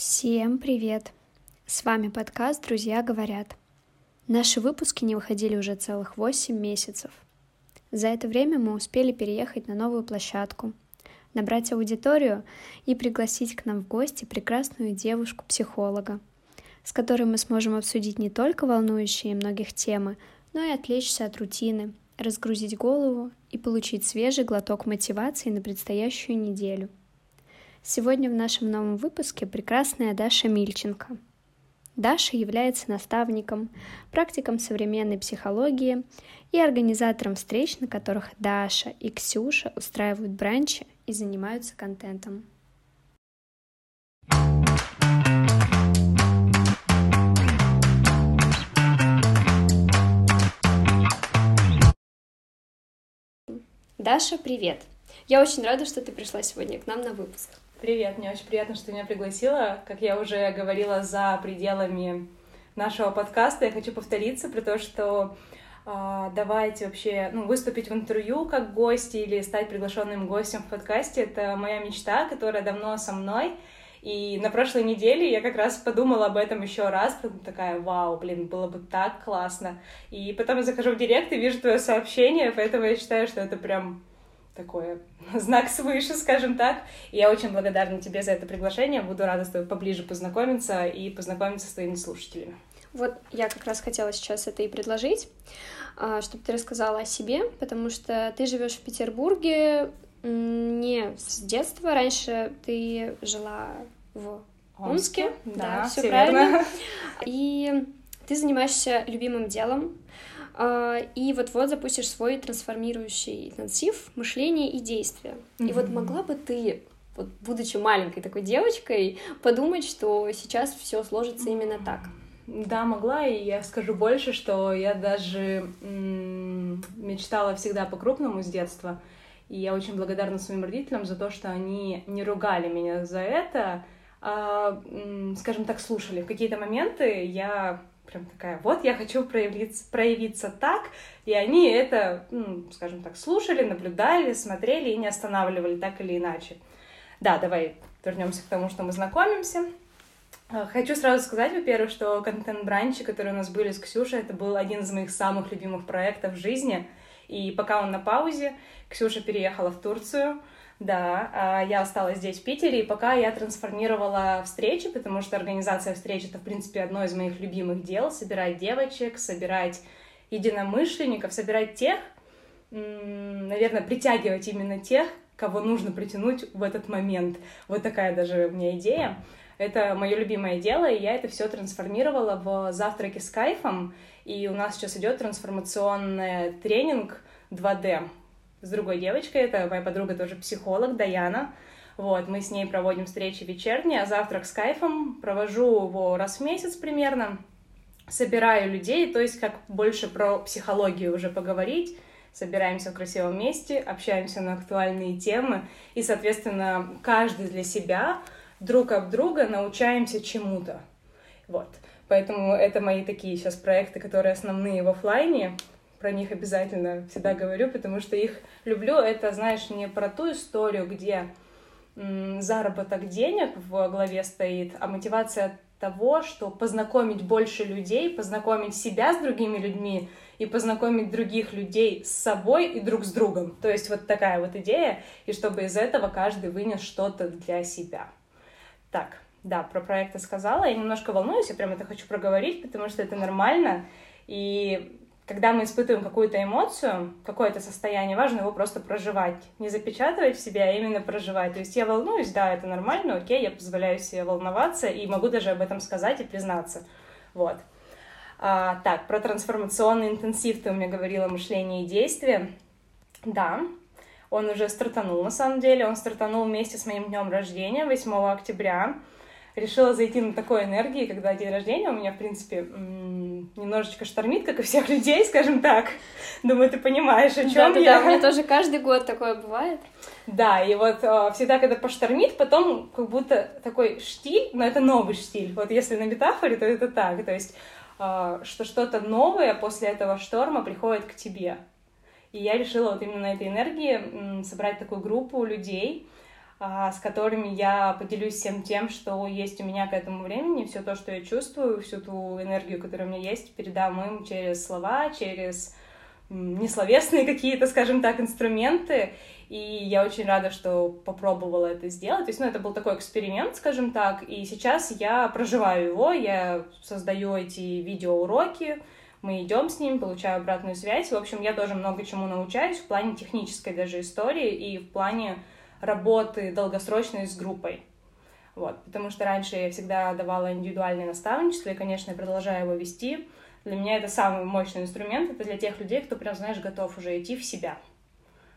Всем привет! С вами подкаст «Друзья говорят». Наши выпуски не выходили уже целых 8 месяцев. За это время мы успели переехать на новую площадку, набрать аудиторию и пригласить к нам в гости прекрасную девушку-психолога, с которой мы сможем обсудить не только волнующие многих темы, но и отвлечься от рутины, разгрузить голову и получить свежий глоток мотивации на предстоящую неделю – Сегодня в нашем новом выпуске прекрасная Даша Мильченко. Даша является наставником, практиком современной психологии и организатором встреч, на которых Даша и Ксюша устраивают бранчи и занимаются контентом. Даша, привет! Я очень рада, что ты пришла сегодня к нам на выпуск. Привет, мне очень приятно, что ты меня пригласила. Как я уже говорила за пределами нашего подкаста, я хочу повториться про то, что э, давайте вообще ну, выступить в интервью как гости или стать приглашенным гостем в подкасте. Это моя мечта, которая давно со мной. И на прошлой неделе я как раз подумала об этом еще раз, такая, вау, блин, было бы так классно. И потом я захожу в директ и вижу твое сообщение, поэтому я считаю, что это прям такое знак свыше, скажем так. И я очень благодарна тебе за это приглашение. Буду рада с тобой поближе познакомиться и познакомиться с твоими слушателями. Вот я как раз хотела сейчас это и предложить, а, чтобы ты рассказала о себе, потому что ты живешь в Петербурге не с детства. Раньше ты жила в Омске, Омске да, да все правильно. И ты занимаешься любимым делом, и вот-вот запустишь свой трансформирующий интенсив мышления и действия. Mm-hmm. И вот могла бы ты, вот, будучи маленькой такой девочкой, подумать, что сейчас все сложится именно так? Да, могла, и я скажу больше, что я даже м- мечтала всегда по-крупному с детства. И я очень благодарна своим родителям за то, что они не ругали меня за это, а, скажем так, слушали. В какие-то моменты я прям такая, вот я хочу проявиться, проявиться так, и они это, ну, скажем так, слушали, наблюдали, смотрели и не останавливали так или иначе. Да, давай вернемся к тому, что мы знакомимся. А, хочу сразу сказать, во-первых, что контент-бранчи, которые у нас были с Ксюшей, это был один из моих самых любимых проектов в жизни. И пока он на паузе, Ксюша переехала в Турцию, да, а, я осталась здесь, в Питере, и пока я трансформировала встречи, потому что организация встреч — это, в принципе, одно из моих любимых дел — собирать девочек, собирать единомышленников, собирать тех, наверное, притягивать именно тех, кого нужно притянуть в этот момент. Вот такая даже у меня идея. Это мое любимое дело, и я это все трансформировала в завтраки с кайфом. И у нас сейчас идет трансформационный тренинг 2D с другой девочкой, это моя подруга тоже психолог, Даяна. Вот, мы с ней проводим встречи вечерние, а завтрак с кайфом провожу его раз в месяц примерно. Собираю людей, то есть как больше про психологию уже поговорить. Собираемся в красивом месте, общаемся на актуальные темы и, соответственно, каждый для себя друг об друга научаемся чему-то. Вот. Поэтому это мои такие сейчас проекты, которые основные в офлайне про них обязательно всегда говорю, потому что их люблю. Это, знаешь, не про ту историю, где заработок денег в главе стоит, а мотивация того, что познакомить больше людей, познакомить себя с другими людьми и познакомить других людей с собой и друг с другом. То есть вот такая вот идея, и чтобы из этого каждый вынес что-то для себя. Так, да, про проекты сказала. Я немножко волнуюсь, я прям это хочу проговорить, потому что это нормально. И когда мы испытываем какую-то эмоцию, какое-то состояние, важно его просто проживать. Не запечатывать в себе, а именно проживать. То есть я волнуюсь, да, это нормально, окей, я позволяю себе волноваться и могу даже об этом сказать и признаться. Вот. А, так, про трансформационный интенсив ты у меня говорила мышление и действие. Да, он уже стартанул на самом деле. Он стартанул вместе с моим днем рождения, 8 октября решила зайти на такой энергии, когда день рождения у меня, в принципе, немножечко штормит, как и всех людей, скажем так. Думаю, ты понимаешь, о чем да, я. Да, у меня тоже каждый год такое бывает. Да, и вот э, всегда, когда поштормит, потом как будто такой штиль, но это новый штиль. Вот если на метафоре, то это так. То есть, э, что что-то новое после этого шторма приходит к тебе. И я решила вот именно на этой энергии собрать такую группу людей, а, с которыми я поделюсь всем тем, что есть у меня к этому времени, все то, что я чувствую, всю ту энергию, которая у меня есть, передам им через слова, через несловесные какие-то, скажем так, инструменты. И я очень рада, что попробовала это сделать. То есть, ну, это был такой эксперимент, скажем так, и сейчас я проживаю его, я создаю эти видеоуроки, мы идем с ним, получаю обратную связь. В общем, я тоже много чему научаюсь в плане технической даже истории и в плане работы долгосрочной с группой. Вот, потому что раньше я всегда давала индивидуальное наставничество, и, конечно, я продолжаю его вести. Для меня это самый мощный инструмент, это для тех людей, кто прям, знаешь, готов уже идти в себя.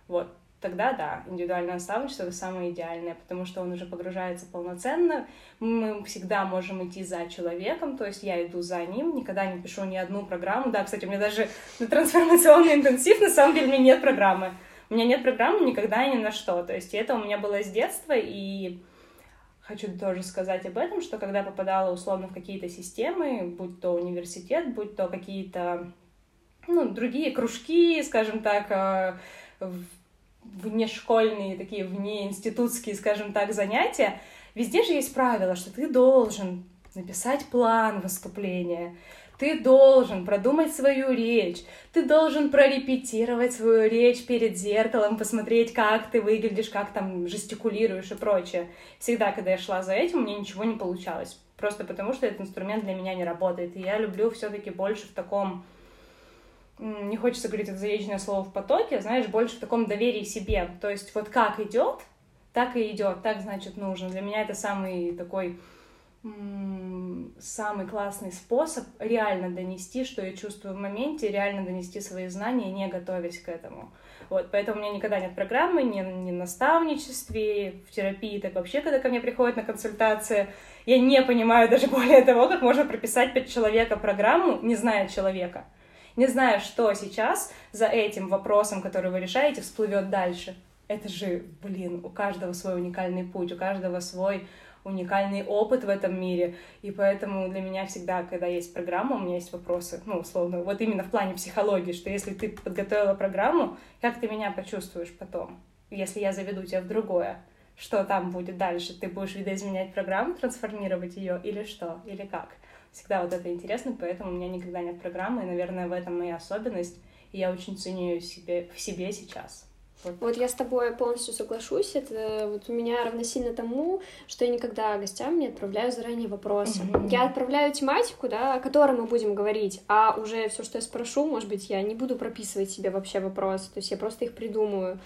Вот, тогда да, индивидуальное наставничество — это самое идеальное, потому что он уже погружается полноценно, мы всегда можем идти за человеком, то есть я иду за ним, никогда не пишу ни одну программу. Да, кстати, у меня даже на трансформационный интенсив, на самом деле, у меня нет программы. У меня нет программы никогда и ни на что, то есть это у меня было с детства, и хочу тоже сказать об этом, что когда попадала условно в какие-то системы, будь то университет, будь то какие-то ну, другие кружки, скажем так, э, внешкольные, такие внеинститутские, скажем так, занятия, везде же есть правило, что ты должен написать план выступления, ты должен продумать свою речь, ты должен прорепетировать свою речь перед зеркалом, посмотреть, как ты выглядишь, как там жестикулируешь и прочее. Всегда, когда я шла за этим, мне ничего не получалось. Просто потому, что этот инструмент для меня не работает. И я люблю все-таки больше в таком не хочется говорить это заезженное слово в потоке, знаешь, больше в таком доверии себе. То есть вот как идет, так и идет, так значит нужно. Для меня это самый такой самый классный способ реально донести, что я чувствую в моменте, реально донести свои знания, не готовясь к этому. Вот, поэтому у меня никогда нет программы, ни, ни наставничестве, в терапии, так вообще, когда ко мне приходят на консультации, я не понимаю даже более того, как можно прописать под человека программу, не зная человека не зная, что сейчас за этим вопросом, который вы решаете, всплывет дальше. Это же, блин, у каждого свой уникальный путь, у каждого свой уникальный опыт в этом мире, и поэтому для меня всегда, когда есть программа, у меня есть вопросы, ну, условно, вот именно в плане психологии, что если ты подготовила программу, как ты меня почувствуешь потом, если я заведу тебя в другое, что там будет дальше, ты будешь видоизменять программу, трансформировать ее или что, или как? Всегда вот это интересно, поэтому у меня никогда нет программы, и, наверное, в этом моя особенность, и я очень ценю себе, в себе сейчас. Вот. я с тобой полностью соглашусь. Это вот у меня равносильно тому, что я никогда гостям не отправляю заранее вопросы. Mm-hmm. Я отправляю тематику, да, о которой мы будем говорить, а уже все, что я спрошу, может быть, я не буду прописывать себе вообще вопросы, то есть я просто их придумаю.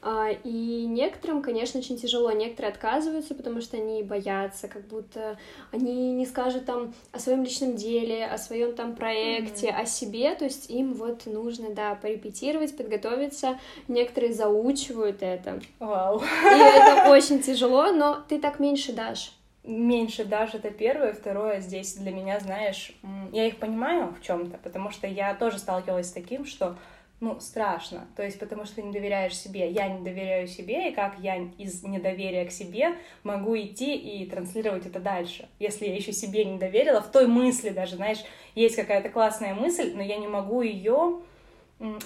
А, и некоторым, конечно, очень тяжело. Некоторые отказываются, потому что они боятся, как будто они не скажут там о своем личном деле, о своем там проекте, mm-hmm. о себе. То есть им вот нужно, да, порепетировать, подготовиться. Некоторые заучивают это. Вау. И это очень тяжело, но ты так меньше дашь меньше дашь, это первое. Второе, здесь для меня, знаешь, я их понимаю в чем-то, потому что я тоже сталкивалась с таким, что ну, страшно. То есть, потому что ты не доверяешь себе. Я не доверяю себе, и как я из недоверия к себе могу идти и транслировать это дальше. Если я еще себе не доверила, в той мысли даже, знаешь, есть какая-то классная мысль, но я не могу ее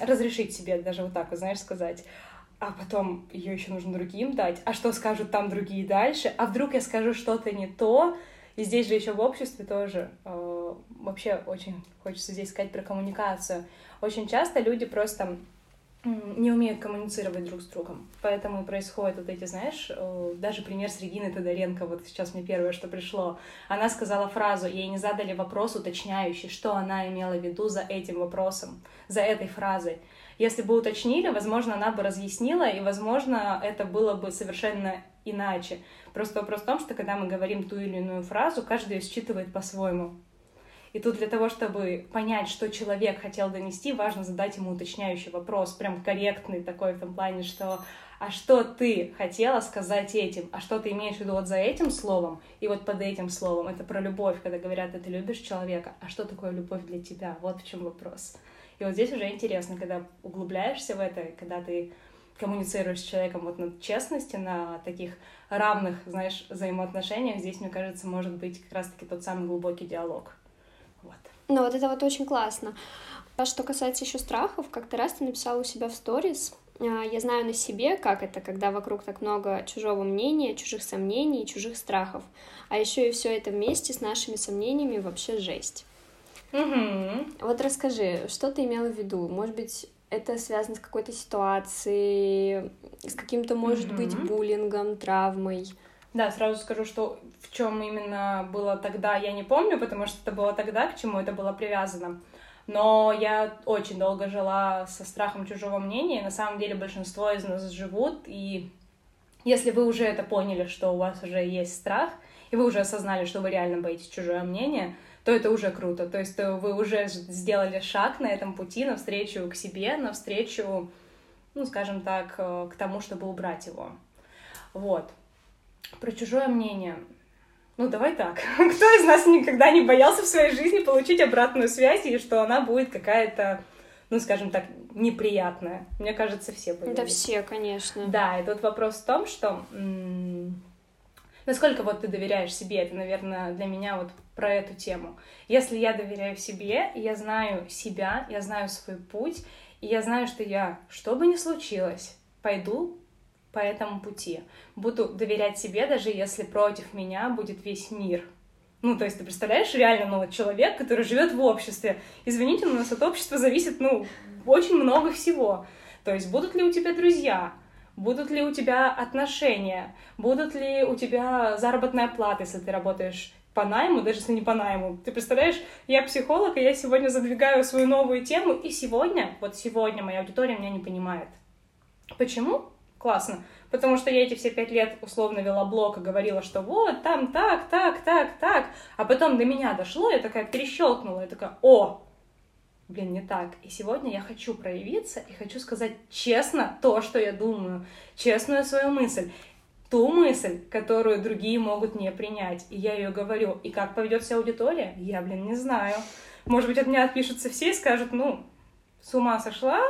разрешить себе даже вот так, вот, знаешь, сказать. А потом ее еще нужно другим дать. А что скажут там другие дальше? А вдруг я скажу что-то не то? И здесь же еще в обществе тоже э, вообще очень хочется здесь сказать про коммуникацию. Очень часто люди просто не умеют коммуницировать друг с другом. Поэтому происходят вот эти, знаешь, э, даже пример с Региной Тодоренко, вот сейчас мне первое, что пришло. Она сказала фразу, ей не задали вопрос уточняющий, что она имела в виду за этим вопросом, за этой фразой. Если бы уточнили, возможно, она бы разъяснила, и, возможно, это было бы совершенно иначе. Просто вопрос в том, что когда мы говорим ту или иную фразу, каждый ее считывает по-своему. И тут для того, чтобы понять, что человек хотел донести, важно задать ему уточняющий вопрос, прям корректный такой в том плане, что а что ты хотела сказать этим, а что ты имеешь в виду вот за этим словом и вот под этим словом. Это про любовь, когда говорят, ты любишь человека, а что такое любовь для тебя? Вот в чем вопрос. И вот здесь уже интересно, когда углубляешься в это, когда ты коммуницируешь с человеком вот на честности, на таких равных, знаешь, взаимоотношениях, здесь, мне кажется, может быть как раз-таки тот самый глубокий диалог. Вот. Ну, вот это вот очень классно. А что касается еще страхов, как-то раз ты написала у себя в сторис, а, я знаю на себе, как это, когда вокруг так много чужого мнения, чужих сомнений, чужих страхов. А еще и все это вместе с нашими сомнениями вообще жесть. Угу. Вот расскажи, что ты имела в виду? Может быть, это связано с какой-то ситуацией, с каким-то, может угу. быть, буллингом, травмой? Да, сразу скажу, что в чем именно было тогда, я не помню, потому что это было тогда, к чему это было привязано. Но я очень долго жила со страхом чужого мнения, на самом деле большинство из нас живут, и если вы уже это поняли, что у вас уже есть страх, и вы уже осознали, что вы реально боитесь чужое мнение, то это уже круто. То есть э, вы уже сделали шаг на этом пути навстречу к себе, навстречу, ну, скажем так, э, к тому, чтобы убрать его. Вот. Про чужое мнение. Ну, давай так. Кто из нас никогда не боялся в своей жизни получить обратную связь, и что она будет какая-то, ну, скажем так, неприятная? Мне кажется, все боялись. Да все, конечно. Да, и тут вопрос в том, что насколько вот ты доверяешь себе, это, наверное, для меня вот про эту тему. Если я доверяю себе, я знаю себя, я знаю свой путь, и я знаю, что я, что бы ни случилось, пойду по этому пути. Буду доверять себе, даже если против меня будет весь мир. Ну, то есть ты представляешь, реально, ну, вот человек, который живет в обществе. Извините, но у нас от общества зависит, ну, очень много всего. То есть будут ли у тебя друзья, будут ли у тебя отношения, будут ли у тебя заработная плата, если ты работаешь по найму, даже если не по найму. Ты представляешь, я психолог, и я сегодня задвигаю свою новую тему, и сегодня, вот сегодня моя аудитория меня не понимает. Почему? Классно. Потому что я эти все пять лет условно вела блог и говорила, что вот, там так, так, так, так. А потом до меня дошло, я такая перещелкнула, я такая, о, блин, не так. И сегодня я хочу проявиться и хочу сказать честно то, что я думаю, честную свою мысль. Ту мысль, которую другие могут не принять. И я ее говорю. И как поведет себя аудитория, я, блин, не знаю. Может быть, от меня отпишутся все и скажут, ну, с ума сошла,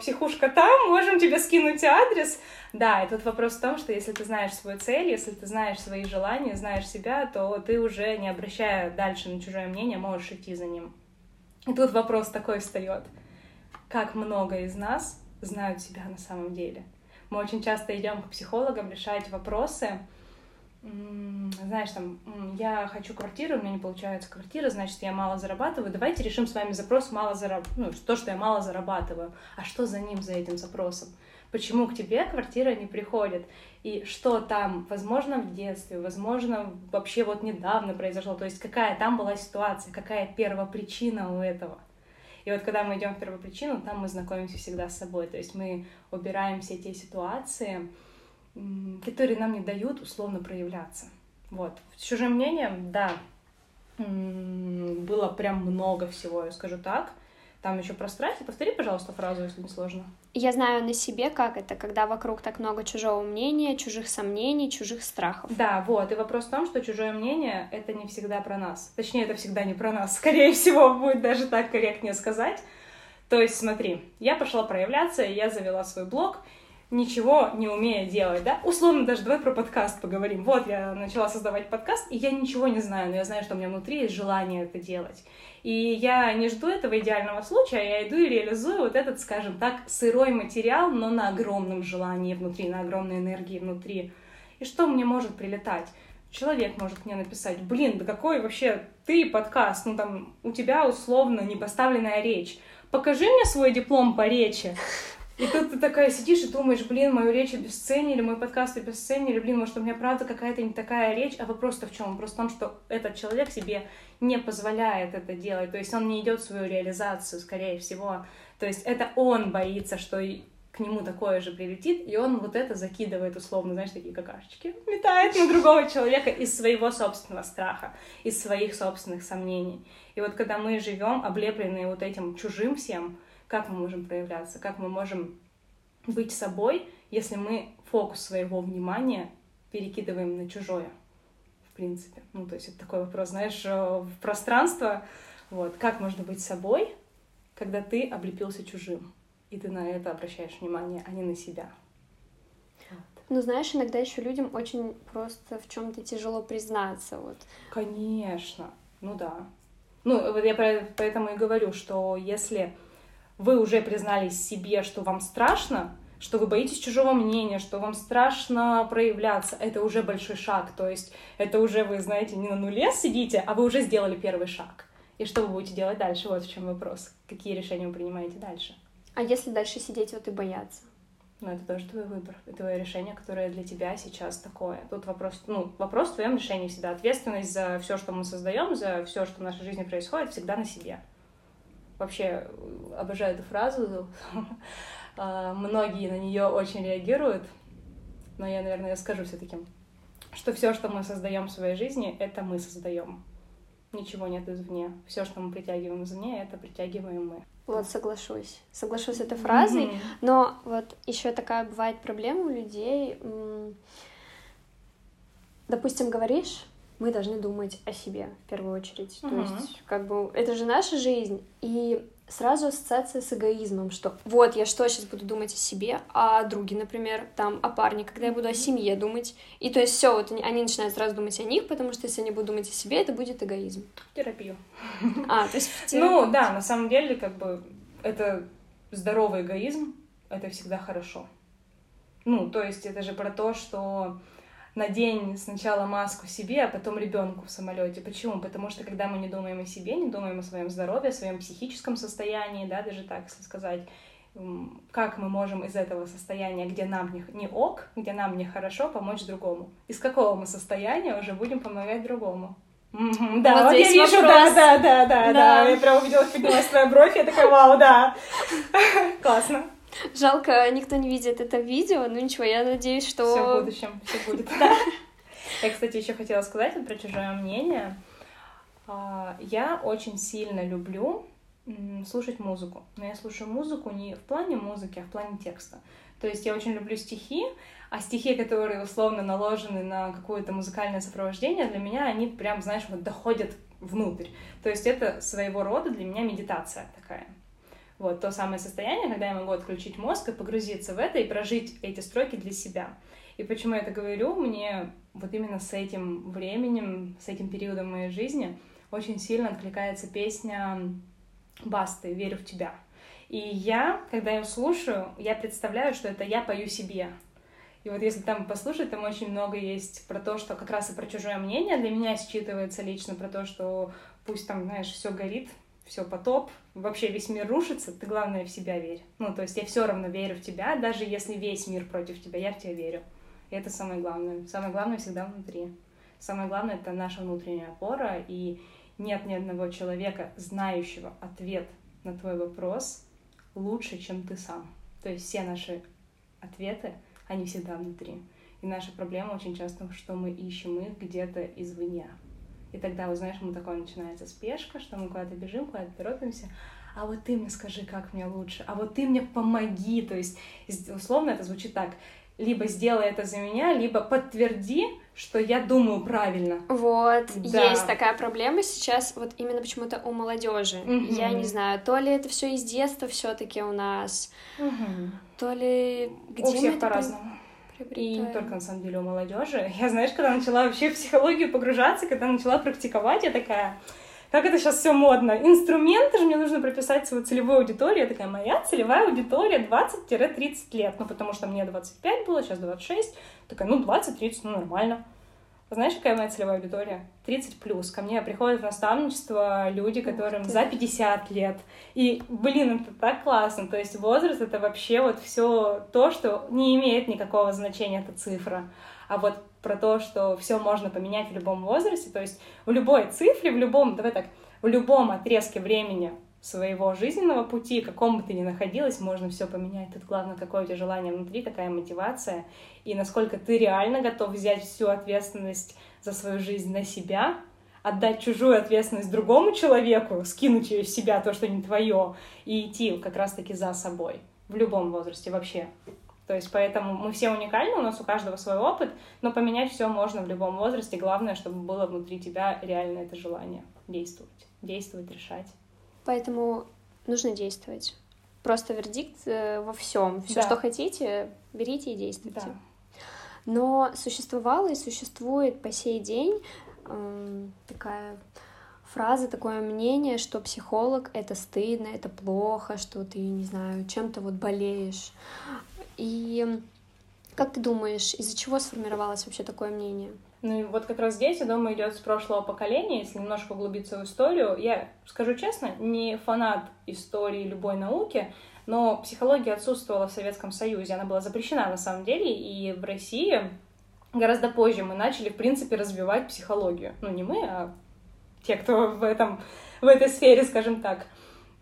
психушка там, можем тебе скинуть адрес. Да, и тут вопрос в том, что если ты знаешь свою цель, если ты знаешь свои желания, знаешь себя, то ты уже, не обращая дальше на чужое мнение, можешь идти за ним. И тут вопрос такой встает. Как много из нас знают себя на самом деле? Мы очень часто идем к психологам решать вопросы, знаешь, там, я хочу квартиру, у меня не получается квартира, значит, я мало зарабатываю. Давайте решим с вами запрос мало зараб... ну, то, что я мало зарабатываю. А что за ним, за этим запросом? Почему к тебе квартира не приходит? И что там, возможно, в детстве, возможно, вообще вот недавно произошло. То есть какая там была ситуация, какая первопричина у этого. И вот когда мы идем в первопричину, там мы знакомимся всегда с собой. То есть мы убираем все те ситуации, которые нам не дают условно проявляться. Вот. С чужим мнением, да, было прям много всего, я скажу так. Там еще про страхи. Повтори, пожалуйста, фразу, если не сложно. Я знаю на себе, как это, когда вокруг так много чужого мнения, чужих сомнений, чужих страхов. Да, вот. И вопрос в том, что чужое мнение — это не всегда про нас. Точнее, это всегда не про нас. Скорее всего, будет даже так корректнее сказать. То есть, смотри, я пошла проявляться, я завела свой блог, ничего не умея делать, да? Условно даже давай про подкаст поговорим. Вот я начала создавать подкаст, и я ничего не знаю, но я знаю, что у меня внутри есть желание это делать. И я не жду этого идеального случая, я иду и реализую вот этот, скажем так, сырой материал, но на огромном желании внутри, на огромной энергии внутри. И что мне может прилетать? Человек может мне написать, блин, да какой вообще ты подкаст, ну там у тебя условно непоставленная речь. Покажи мне свой диплом по речи. И тут ты такая сидишь и думаешь, блин, мою речь обесценили, мой подкаст обесценили, блин, может, у меня правда какая-то не такая речь, а вопрос-то в чем? Вопрос в том, что этот человек себе не позволяет это делать, то есть он не идет в свою реализацию, скорее всего. То есть это он боится, что к нему такое же прилетит, и он вот это закидывает условно, знаешь, такие какашечки, метает на другого человека из своего собственного страха, из своих собственных сомнений. И вот когда мы живем облепленные вот этим чужим всем, как мы можем проявляться, как мы можем быть собой, если мы фокус своего внимания перекидываем на чужое, в принципе. Ну, то есть это такой вопрос, знаешь, э, в пространство, вот, как можно быть собой, когда ты облепился чужим, и ты на это обращаешь внимание, а не на себя. Ну, знаешь, иногда еще людям очень просто в чем-то тяжело признаться, вот. Конечно, ну да. Ну, вот я поэтому и говорю, что если вы уже признались себе, что вам страшно, что вы боитесь чужого мнения, что вам страшно проявляться, это уже большой шаг. То есть это уже вы, знаете, не на нуле сидите, а вы уже сделали первый шаг. И что вы будете делать дальше? Вот в чем вопрос. Какие решения вы принимаете дальше? А если дальше сидеть вот и бояться? Ну, это тоже твой выбор, это твое решение, которое для тебя сейчас такое. Тут вопрос, ну, вопрос в твоем решении всегда. Ответственность за все, что мы создаем, за все, что в нашей жизни происходит, всегда на себе. Вообще, обожаю эту фразу. А, многие на нее очень реагируют, но я, наверное, скажу все-таки, что все, что мы создаем в своей жизни, это мы создаем. Ничего нет извне. Все, что мы притягиваем извне, это притягиваем мы. Вот соглашусь. Соглашусь с этой фразой. Mm-hmm. Но вот еще такая бывает проблема у людей. Допустим, говоришь, мы должны думать о себе в первую очередь. Mm-hmm. То есть, как бы, это же наша жизнь. И сразу ассоциация с эгоизмом, что вот я что сейчас буду думать о себе, а о друге, например, там о парне, когда я буду о семье думать. И то есть все, вот они, они начинают сразу думать о них, потому что если они будут думать о себе, это будет эгоизм. Терапию. А, то есть Ну да, на самом деле, как бы это здоровый эгоизм, это всегда хорошо. Ну, то есть это же про то, что надень сначала маску себе, а потом ребенку в самолете. Почему? Потому что когда мы не думаем о себе, не думаем о своем здоровье, о своем психическом состоянии, да, даже так, если сказать, как мы можем из этого состояния, где нам не, не ок, где нам не хорошо, помочь другому. Из какого мы состояния уже будем помогать другому. Mm-hmm, да, вот, вот я вижу, да, да, да, да, да, я прям увидела, поднялась твоя бровь, я такая, вау, да, классно. Жалко, никто не видит это видео, но ничего, я надеюсь, что... Все в будущем, все будет. Я, кстати, еще хотела сказать про чужое мнение. А, я очень сильно люблю слушать музыку. Но я слушаю музыку не в плане музыки, а в плане текста. То есть я очень люблю стихи, а стихи, которые условно наложены на какое-то музыкальное сопровождение, для меня они прям, знаешь, вот доходят внутрь. То есть это своего рода для меня медитация такая. Вот то самое состояние, когда я могу отключить мозг и погрузиться в это и прожить эти строки для себя. И почему я это говорю? Мне вот именно с этим временем, с этим периодом моей жизни очень сильно откликается песня Басты «Верю в тебя». И я, когда ее слушаю, я представляю, что это я пою себе. И вот если там послушать, там очень много есть про то, что как раз и про чужое мнение для меня считывается лично, про то, что пусть там, знаешь, все горит, все потоп, вообще весь мир рушится, ты главное в себя верь. Ну, то есть я все равно верю в тебя, даже если весь мир против тебя, я в тебя верю. И это самое главное. Самое главное всегда внутри. Самое главное — это наша внутренняя опора, и нет ни одного человека, знающего ответ на твой вопрос лучше, чем ты сам. То есть все наши ответы, они всегда внутри. И наша проблема очень часто, что мы ищем их где-то извне. И тогда, вот знаешь, мы такое начинается спешка, что мы куда-то бежим, куда-то торопимся, а вот ты мне скажи, как мне лучше, а вот ты мне помоги. То есть, условно, это звучит так, либо сделай это за меня, либо подтверди, что я думаю правильно. Вот, да. есть такая проблема сейчас, вот именно почему-то у молодежи. Угу. Я не знаю, то ли это все из детства все-таки у нас, угу. то ли где у всех по-разному и не только, на самом деле, у молодежи. Я, знаешь, когда начала вообще в психологию погружаться, когда начала практиковать, я такая, как это сейчас все модно. Инструменты же мне нужно прописать свою целевую аудиторию. Я такая, моя целевая аудитория 20-30 лет. Ну, потому что мне 25 было, сейчас 26. Такая, ну, 20-30, ну, нормально. Знаешь, какая моя целевая аудитория? 30 плюс. Ко мне приходят в наставничество люди, которым за 50 лет. И, блин, это так классно. То есть возраст это вообще вот все то, что не имеет никакого значения, эта цифра. А вот про то, что все можно поменять в любом возрасте, то есть в любой цифре, в любом, давай так, в любом отрезке времени своего жизненного пути, каком бы ты ни находилась, можно все поменять. Тут главное, какое у тебя желание внутри, какая мотивация, и насколько ты реально готов взять всю ответственность за свою жизнь на себя, отдать чужую ответственность другому человеку, скинуть ее из себя, то, что не твое, и идти как раз-таки за собой в любом возрасте вообще. То есть поэтому мы все уникальны, у нас у каждого свой опыт, но поменять все можно в любом возрасте. Главное, чтобы было внутри тебя реально это желание действовать, действовать, решать. Поэтому нужно действовать. Просто вердикт э, во всем. Все, да. что хотите, берите и действуйте. Да. Но существовала и существует по сей день э, такая фраза, такое мнение, что психолог это стыдно, это плохо, что ты, не знаю, чем-то вот болеешь. И как ты думаешь, из-за чего сформировалось вообще такое мнение? Ну и вот как раз здесь, я думаю, идет с прошлого поколения, если немножко углубиться в историю. Я скажу честно, не фанат истории любой науки, но психология отсутствовала в Советском Союзе, она была запрещена на самом деле, и в России гораздо позже мы начали, в принципе, развивать психологию. Ну, не мы, а те, кто в, этом, в этой сфере, скажем так.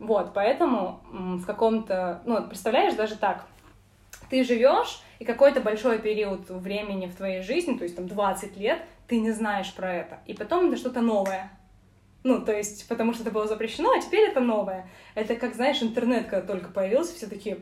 Вот, поэтому в каком-то, ну, представляешь, даже так, ты живешь, и какой-то большой период времени в твоей жизни, то есть там 20 лет, ты не знаешь про это. И потом это что-то новое. Ну, то есть, потому что это было запрещено, а теперь это новое. Это как, знаешь, интернет, когда только появился, все такие,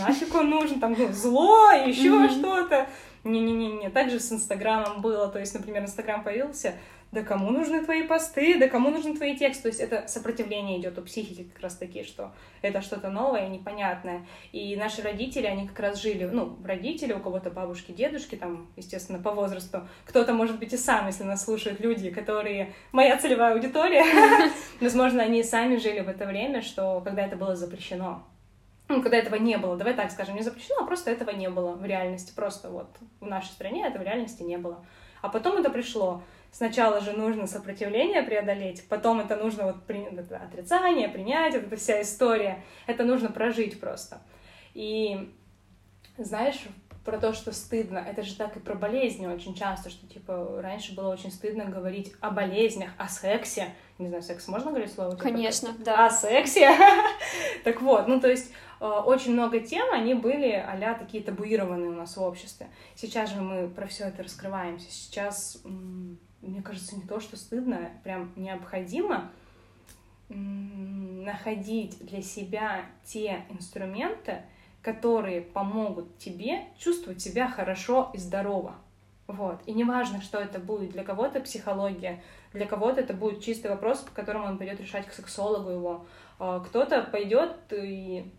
нафиг он нужен, там, ну, зло, еще mm-hmm. что-то. Не-не-не, также с Инстаграмом было, то есть, например, Инстаграм появился, да кому нужны твои посты, да кому нужны твои тексты. То есть это сопротивление идет у психики как раз таки, что это что-то новое, непонятное. И наши родители, они как раз жили, ну, родители, у кого-то бабушки, дедушки, там, естественно, по возрасту. Кто-то, может быть, и сам, если нас слушают люди, которые... Моя целевая аудитория. Возможно, они сами жили в это время, что когда это было запрещено. Ну, когда этого не было, давай так скажем, не запрещено, а просто этого не было в реальности. Просто вот в нашей стране этого в реальности не было. А потом это пришло сначала же нужно сопротивление преодолеть, потом это нужно вот при... отрицание, принять, вот эта вся история. Это нужно прожить просто. И знаешь, про то, что стыдно, это же так и про болезни очень часто, что, типа, раньше было очень стыдно говорить о болезнях, о сексе. Не знаю, секс можно говорить слово? Типа, Конечно, да. О сексе. так вот, ну, то есть э, очень много тем, они были а такие табуированные у нас в обществе. Сейчас же мы про все это раскрываемся. Сейчас мне кажется, не то, что стыдно, прям необходимо находить для себя те инструменты, которые помогут тебе чувствовать себя хорошо и здорово. Вот. И неважно, что это будет. Для кого-то психология, для кого-то это будет чистый вопрос, по которому он пойдет решать к сексологу его. А кто-то пойдет и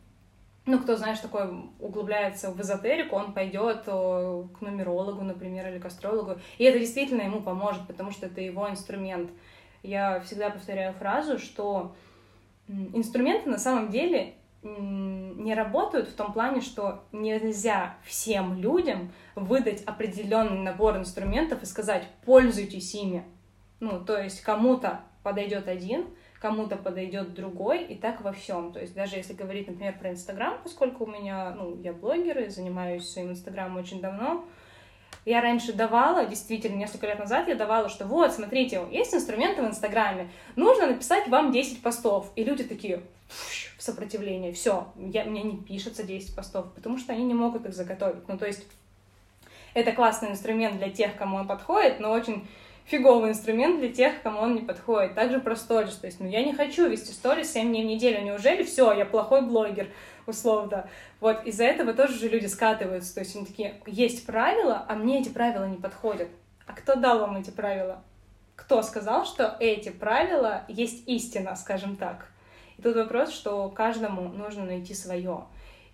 ну, кто, знаешь, такой углубляется в эзотерику, он пойдет э, к нумерологу, например, или к астрологу, и это действительно ему поможет, потому что это его инструмент. Я всегда повторяю фразу, что инструменты на самом деле не работают в том плане, что нельзя всем людям выдать определенный набор инструментов и сказать «пользуйтесь ими». Ну, то есть кому-то подойдет один, кому-то подойдет другой, и так во всем. То есть даже если говорить, например, про Инстаграм, поскольку у меня, ну, я блогер и занимаюсь своим Инстаграмом очень давно, я раньше давала, действительно, несколько лет назад я давала, что вот, смотрите, есть инструменты в Инстаграме, нужно написать вам 10 постов. И люди такие в сопротивление, все, я, мне не пишется 10 постов, потому что они не могут их заготовить. Ну, то есть это классный инструмент для тех, кому он подходит, но очень фиговый инструмент для тех, кому он не подходит. Также про сторис. То есть, ну, я не хочу вести сторис 7 дней в неделю. Неужели все, я плохой блогер, условно. Вот из-за этого тоже же люди скатываются. То есть, они такие, есть правила, а мне эти правила не подходят. А кто дал вам эти правила? Кто сказал, что эти правила есть истина, скажем так? И тут вопрос, что каждому нужно найти свое.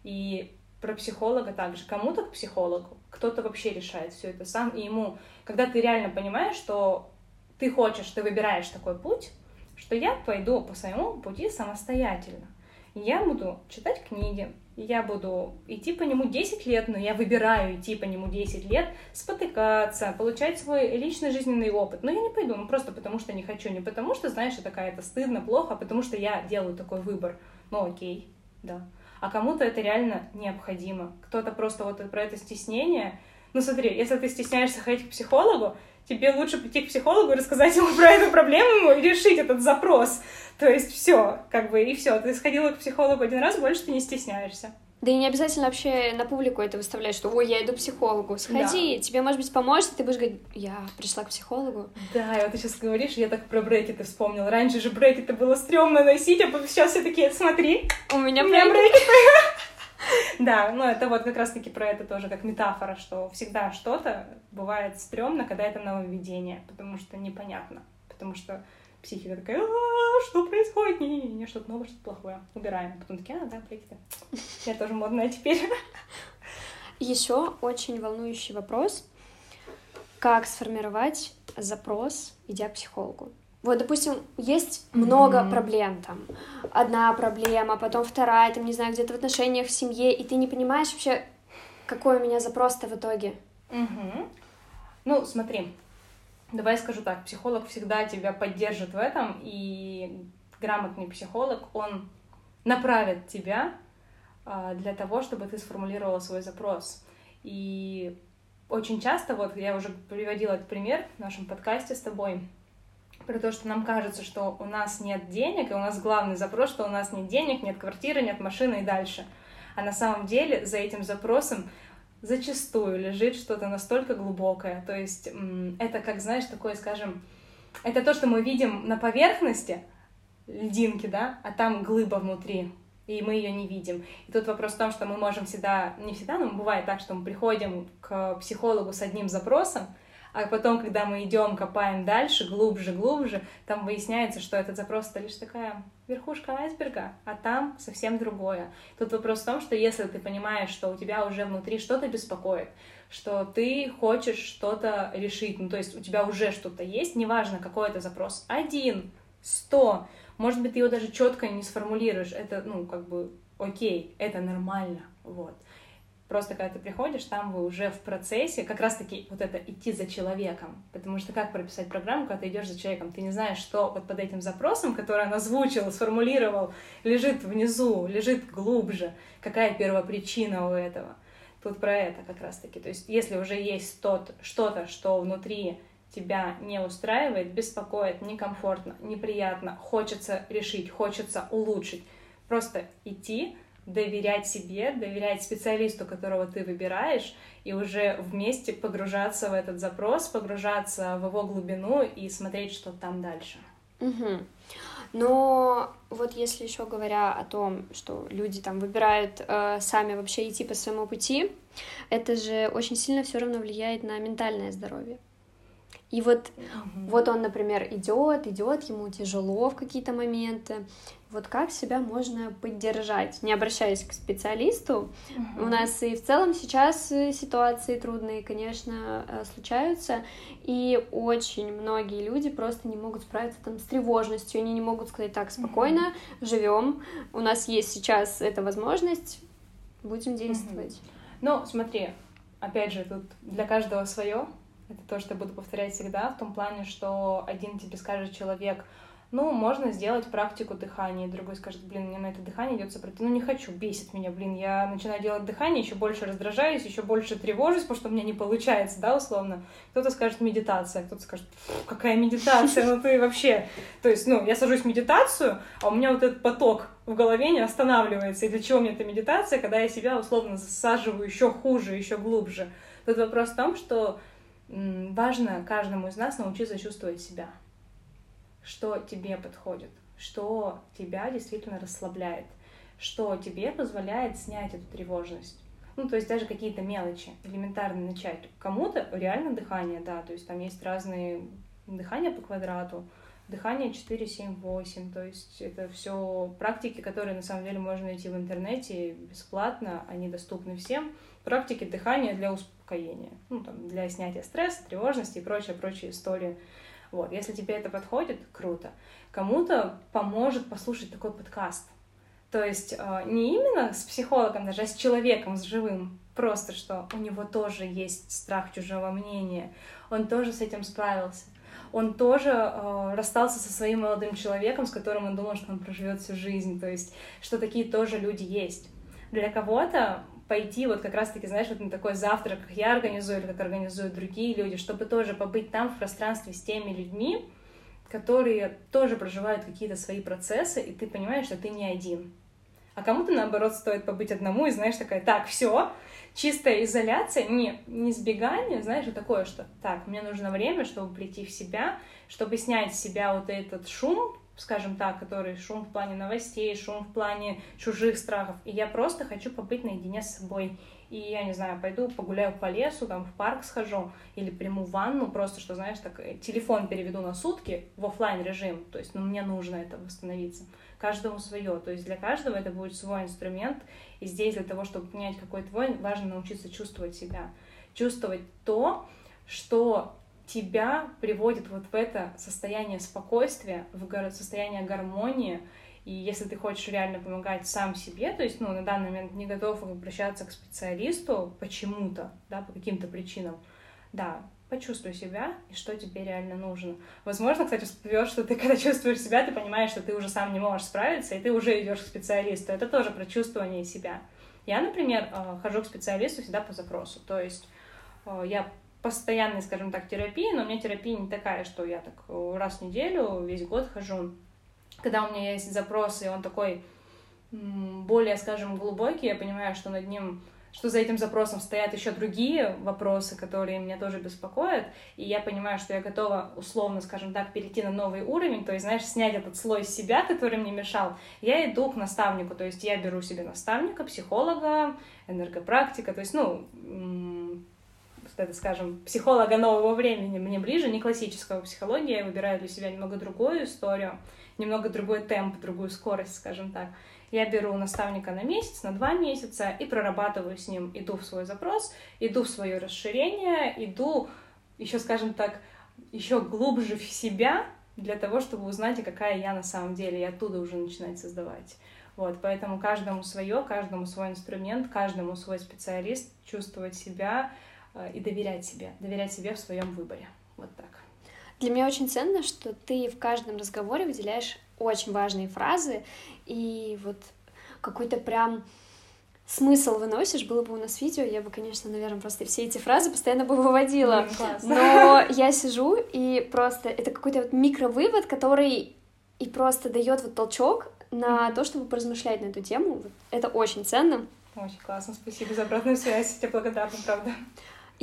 И про психолога также. Кому-то к психологу, кто-то вообще решает все это сам, и ему, когда ты реально понимаешь, что ты хочешь, ты выбираешь такой путь, что я пойду по своему пути самостоятельно. Я буду читать книги, я буду идти по нему 10 лет, но я выбираю идти по нему 10 лет, спотыкаться, получать свой личный жизненный опыт. Но я не пойду, ну просто потому что не хочу, не потому что, знаешь, это какая-то стыдно, плохо, а потому что я делаю такой выбор. Ну окей, да а кому-то это реально необходимо. Кто-то просто вот про это стеснение. Ну смотри, если ты стесняешься ходить к психологу, тебе лучше прийти к психологу и рассказать ему про эту проблему и решить этот запрос. То есть все, как бы, и все. Ты сходила к психологу один раз, больше ты не стесняешься. Да и не обязательно вообще на публику это выставлять, что ой, я иду к психологу. Сходи, да. тебе, может быть, поможет, и ты будешь говорить, я пришла к психологу. Да, и вот ты сейчас говоришь, я так про брекеты вспомнила. Раньше же брекеты было стрёмно носить, а сейчас все такие, смотри, у меня, у меня брекеты. Да, ну это вот как раз-таки про это тоже как метафора, что всегда что-то бывает стрёмно, когда это нововведение, потому что непонятно, потому что психика такая, «А, что происходит? Не-не-не, что-то новое, что-то плохое. Убираем. Потом такие, а, да, брекеты. Я тоже модная теперь. Еще очень волнующий вопрос. Как сформировать запрос, идя к психологу? Вот, допустим, есть много mm-hmm. проблем там. Одна проблема, потом вторая, там, не знаю, где-то в отношениях, в семье, и ты не понимаешь вообще, какой у меня запрос-то в итоге? Угу. Ну, смотри, давай скажу так, психолог всегда тебя поддержит в этом, и грамотный психолог, он направит тебя а, для того, чтобы ты сформулировала свой запрос. И очень часто, вот я уже приводила этот пример в нашем подкасте с тобой, про то, что нам кажется, что у нас нет денег, и у нас главный запрос, что у нас нет денег, нет квартиры, нет машины и дальше. А на самом деле за этим запросом зачастую лежит что-то настолько глубокое. То есть это, как знаешь, такое, скажем, это то, что мы видим на поверхности льдинки, да, а там глыба внутри, и мы ее не видим. И тут вопрос в том, что мы можем всегда, не всегда, но бывает так, что мы приходим к психологу с одним запросом, а потом, когда мы идем, копаем дальше, глубже, глубже, там выясняется, что этот запрос это лишь такая верхушка айсберга, а там совсем другое. Тут вопрос в том, что если ты понимаешь, что у тебя уже внутри что-то беспокоит, что ты хочешь что-то решить, ну то есть у тебя уже что-то есть, неважно какой это запрос, один, сто, может быть, ты его даже четко не сформулируешь, это, ну, как бы, окей, это нормально, вот. Просто когда ты приходишь, там вы уже в процессе, как раз-таки вот это идти за человеком. Потому что как прописать программу, когда ты идешь за человеком? Ты не знаешь, что вот под этим запросом, который он озвучил, сформулировал, лежит внизу, лежит глубже. Какая первопричина у этого? Тут про это как раз-таки. То есть если уже есть тот, что-то, что внутри тебя не устраивает, беспокоит, некомфортно, неприятно, хочется решить, хочется улучшить, просто идти, доверять себе, доверять специалисту, которого ты выбираешь, и уже вместе погружаться в этот запрос, погружаться в его глубину и смотреть, что там дальше. Угу. Но вот если еще говоря о том, что люди там выбирают э, сами вообще идти по своему пути, это же очень сильно все равно влияет на ментальное здоровье. И вот, угу. вот он, например, идет, идет, ему тяжело в какие-то моменты. Вот как себя можно поддержать, не обращаясь к специалисту? Угу. У нас и в целом сейчас э, ситуации трудные, конечно, э, случаются, и очень многие люди просто не могут справиться там с тревожностью, они не могут сказать так спокойно, угу. живем, у нас есть сейчас эта возможность, будем действовать. Угу. Ну, смотри, опять же, тут для каждого свое. Это то, что я буду повторять всегда, в том плане, что один тебе скажет человек, ну, можно сделать практику дыхания, другой скажет, блин, мне на это дыхание идет сопротивление, ну, не хочу, бесит меня, блин, я начинаю делать дыхание, еще больше раздражаюсь, еще больше тревожусь, потому что у меня не получается, да, условно. Кто-то скажет медитация, кто-то скажет, какая медитация, ну ты вообще... То есть, ну, я сажусь в медитацию, а у меня вот этот поток в голове не останавливается, и для чего мне эта медитация, когда я себя условно засаживаю еще хуже, еще глубже. Тут вопрос в том, что важно каждому из нас научиться чувствовать себя, что тебе подходит, что тебя действительно расслабляет, что тебе позволяет снять эту тревожность. Ну, то есть даже какие-то мелочи, элементарно начать. Кому-то реально дыхание, да, то есть там есть разные дыхания по квадрату, дыхание 4, 7, 8, то есть это все практики, которые на самом деле можно найти в интернете бесплатно, они доступны всем. Практики дыхания для успокоения, ну, там, для снятия стресса, тревожности и прочее, прочие истории. Вот, если тебе это подходит, круто. Кому-то поможет послушать такой подкаст. То есть э, не именно с психологом даже, а с человеком, с живым. Просто что у него тоже есть страх чужого мнения. Он тоже с этим справился. Он тоже э, расстался со своим молодым человеком, с которым он думал, что он проживет всю жизнь. То есть, что такие тоже люди есть. Для кого-то пойти вот как раз-таки, знаешь, вот на такой завтрак, как я организую или как организуют другие люди, чтобы тоже побыть там в пространстве с теми людьми, которые тоже проживают какие-то свои процессы, и ты понимаешь, что ты не один. А кому-то, наоборот, стоит побыть одному и, знаешь, такая, так, все, чистая изоляция, не, не сбегание, знаешь, а такое, что, так, мне нужно время, чтобы прийти в себя, чтобы снять с себя вот этот шум, скажем так, который шум в плане новостей, шум в плане чужих страхов. И я просто хочу побыть наедине с собой. И я не знаю, пойду погуляю по лесу, там в парк схожу, или приму ванну, просто что, знаешь, так э, телефон переведу на сутки в офлайн режим. То есть, ну, мне нужно это восстановиться. Каждому свое. То есть для каждого это будет свой инструмент. И здесь для того, чтобы понять, какой твой, важно научиться чувствовать себя. Чувствовать то, что тебя приводит вот в это состояние спокойствия, в состояние гармонии, И если ты хочешь реально помогать сам себе, то есть, ну, на данный момент не готов обращаться к специалисту почему-то, да, по каким-то причинам, да, почувствуй себя и что тебе реально нужно. Возможно, кстати, всплывет, что ты, когда чувствуешь себя, ты понимаешь, что ты уже сам не можешь справиться, и ты уже идешь к специалисту. Это тоже про чувствование себя. Я, например, э, хожу к специалисту всегда по запросу. То есть э, я постоянной, скажем так, терапии, но у меня терапия не такая, что я так э, раз в неделю, весь год хожу. Когда у меня есть запрос, и он такой более, скажем, глубокий, я понимаю, что над ним что за этим запросом стоят еще другие вопросы, которые меня тоже беспокоят, и я понимаю, что я готова условно, скажем так, перейти на новый уровень, то есть, знаешь, снять этот слой себя, который мне мешал, я иду к наставнику, то есть я беру себе наставника, психолога, энергопрактика, то есть, ну, это, скажем, психолога нового времени мне ближе, не классического психологии, я выбираю для себя немного другую историю, немного другой темп, другую скорость, скажем так. Я беру наставника на месяц, на два месяца и прорабатываю с ним, иду в свой запрос, иду в свое расширение, иду еще, скажем так, еще глубже в себя для того, чтобы узнать, какая я на самом деле, и оттуда уже начинать создавать. Вот, поэтому каждому свое, каждому свой инструмент, каждому свой специалист, чувствовать себя и доверять себе, доверять себе в своем выборе. Вот так. Для меня очень ценно, что ты в каждом разговоре выделяешь очень важные фразы, и вот какой-то прям смысл выносишь, было бы у нас видео, я бы, конечно, наверное, просто все эти фразы постоянно бы выводила. Mm, Но я сижу, и просто это какой-то вот микровывод, который и просто дает вот толчок на то, чтобы поразмышлять на эту тему. Это очень ценно. Очень классно, спасибо за обратную связь, я тебе благодарна, правда.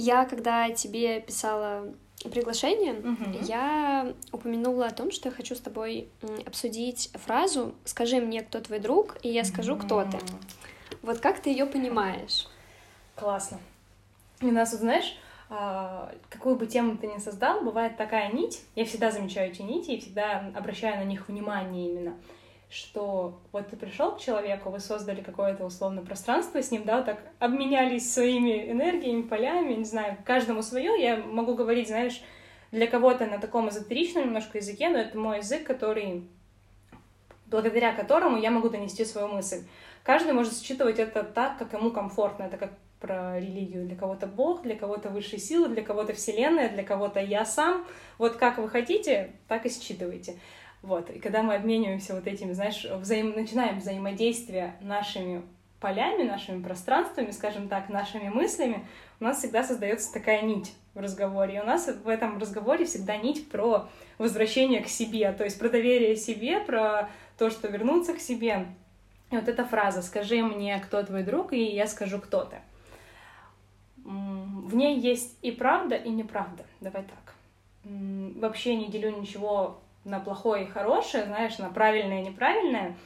Я, когда тебе писала приглашение, угу. я упомянула о том, что я хочу с тобой обсудить фразу «Скажи мне, кто твой друг, и я скажу, кто ты». Вот как ты ее понимаешь? Классно. У нас, вот, знаешь, а, какую бы тему ты ни создал, бывает такая нить, я всегда замечаю эти нити и всегда обращаю на них внимание именно — что вот ты пришел к человеку, вы создали какое-то условное пространство с ним, да, так обменялись своими энергиями, полями, не знаю, каждому свое. Я могу говорить, знаешь, для кого-то на таком эзотеричном немножко языке, но это мой язык, который благодаря которому я могу донести свою мысль. Каждый может считывать это так, как ему комфортно. Это как про религию. Для кого-то Бог, для кого-то высшие силы, для кого-то Вселенная, для кого-то я сам. Вот как вы хотите, так и считывайте. Вот. И когда мы обмениваемся вот этими, знаешь, взаим... начинаем взаимодействие нашими полями, нашими пространствами, скажем так, нашими мыслями, у нас всегда создается такая нить в разговоре. И у нас в этом разговоре всегда нить про возвращение к себе, то есть про доверие себе, про то, что вернуться к себе. И вот эта фраза «скажи мне, кто твой друг, и я скажу, кто ты». В ней есть и правда, и неправда. Давай так. Вообще не делю ничего на плохое и хорошее, знаешь, на правильное и неправильное,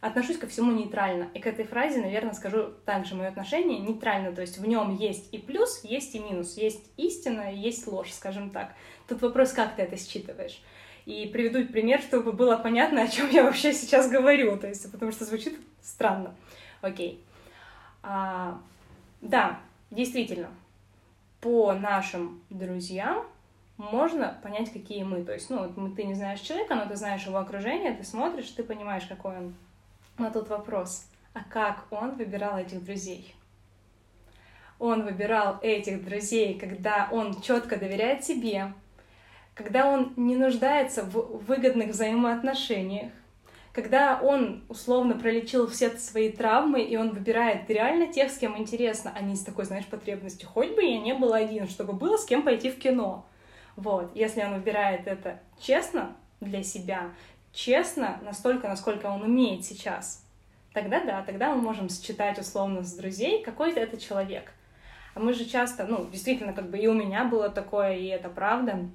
отношусь ко всему нейтрально. И к этой фразе, наверное, скажу также мое отношение нейтрально, то есть в нем есть и плюс, есть и минус, есть истина, есть ложь, скажем так. Тут вопрос, как ты это считываешь. И приведу пример, чтобы было понятно, о чем я вообще сейчас говорю, то есть, потому что звучит странно. Окей. А, да, действительно, по нашим друзьям можно понять, какие мы. То есть, ну, ты не знаешь человека, но ты знаешь его окружение, ты смотришь, ты понимаешь, какой он. Но тут вопрос, а как он выбирал этих друзей? Он выбирал этих друзей, когда он четко доверяет себе, когда он не нуждается в выгодных взаимоотношениях, когда он условно пролечил все свои травмы, и он выбирает реально тех, с кем интересно, а не с такой, знаешь, потребностью. Хоть бы я не был один, чтобы было с кем пойти в кино. Вот, если он выбирает это честно для себя, честно настолько, насколько он умеет сейчас, тогда да, тогда мы можем считать условно с друзей, какой-то это человек. А мы же часто, ну, действительно, как бы и у меня было такое, и это правда,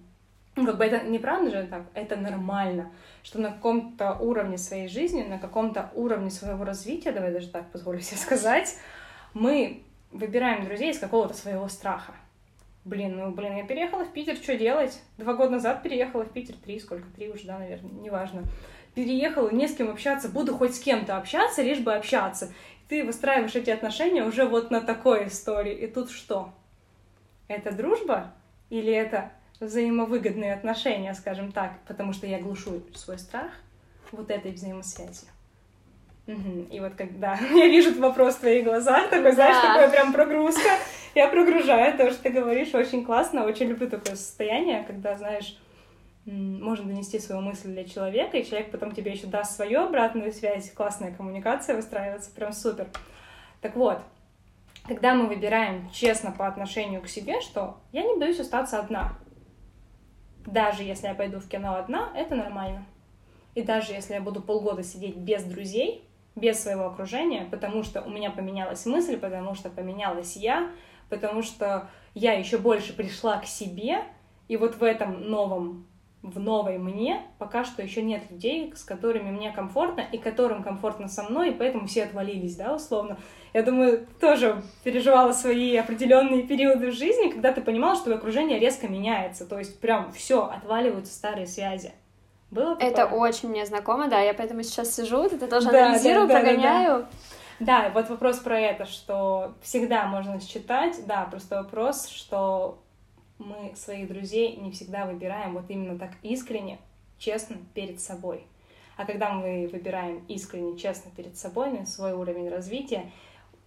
ну, как бы это неправда же так, это нормально, что на каком-то уровне своей жизни, на каком-то уровне своего развития, давай даже так позволю себе сказать, мы выбираем друзей из какого-то своего страха. Блин, ну, блин, я переехала в Питер, что делать? Два года назад переехала в Питер, три, сколько, три уже, да, наверное, неважно. Переехала, не с кем общаться, буду хоть с кем-то общаться, лишь бы общаться. Ты выстраиваешь эти отношения уже вот на такой истории. И тут что? Это дружба? Или это взаимовыгодные отношения, скажем так, потому что я глушу свой страх вот этой взаимосвязи. Угу. И вот когда я вижу вопрос в твоих глазах, такой, да. знаешь, такое прям прогрузка, я прогружаю то, что ты говоришь, очень классно, очень люблю такое состояние, когда, знаешь, можно донести свою мысль для человека, и человек потом тебе еще даст свою обратную связь, классная коммуникация выстраивается, прям супер. Так вот, когда мы выбираем честно по отношению к себе, что я не боюсь остаться одна. Даже если я пойду в кино одна, это нормально. И даже если я буду полгода сидеть без друзей, без своего окружения, потому что у меня поменялась мысль, потому что поменялась я, потому что я еще больше пришла к себе, и вот в этом новом в новой мне пока что еще нет людей, с которыми мне комфортно и которым комфортно со мной, и поэтому все отвалились, да, условно. Я думаю, тоже переживала свои определенные периоды в жизни, когда ты понимала, что окружение резко меняется, то есть прям все, отваливаются старые связи. Было такое? Это очень мне знакомо, да, я поэтому сейчас сижу, это тоже да, анализирую, да, да, прогоняю. Да, да. Да, вот вопрос про это, что всегда можно считать, да, просто вопрос, что мы своих друзей не всегда выбираем вот именно так искренне, честно перед собой. А когда мы выбираем искренне, честно перед собой на свой уровень развития,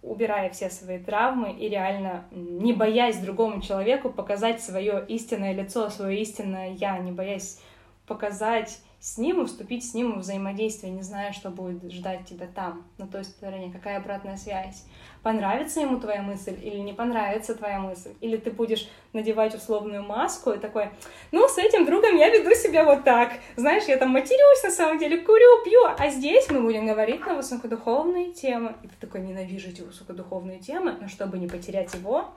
убирая все свои травмы и реально не боясь другому человеку показать свое истинное лицо, свое истинное я, не боясь показать с ним и вступить с ним в взаимодействие, не зная, что будет ждать тебя там, на той стороне, какая обратная связь. Понравится ему твоя мысль или не понравится твоя мысль? Или ты будешь надевать условную маску и такой, ну, с этим другом я веду себя вот так. Знаешь, я там матерюсь, на самом деле, курю, пью, а здесь мы будем говорить на высокодуховные темы. И ты такой, ненавижу эти высокодуховные темы, но чтобы не потерять его,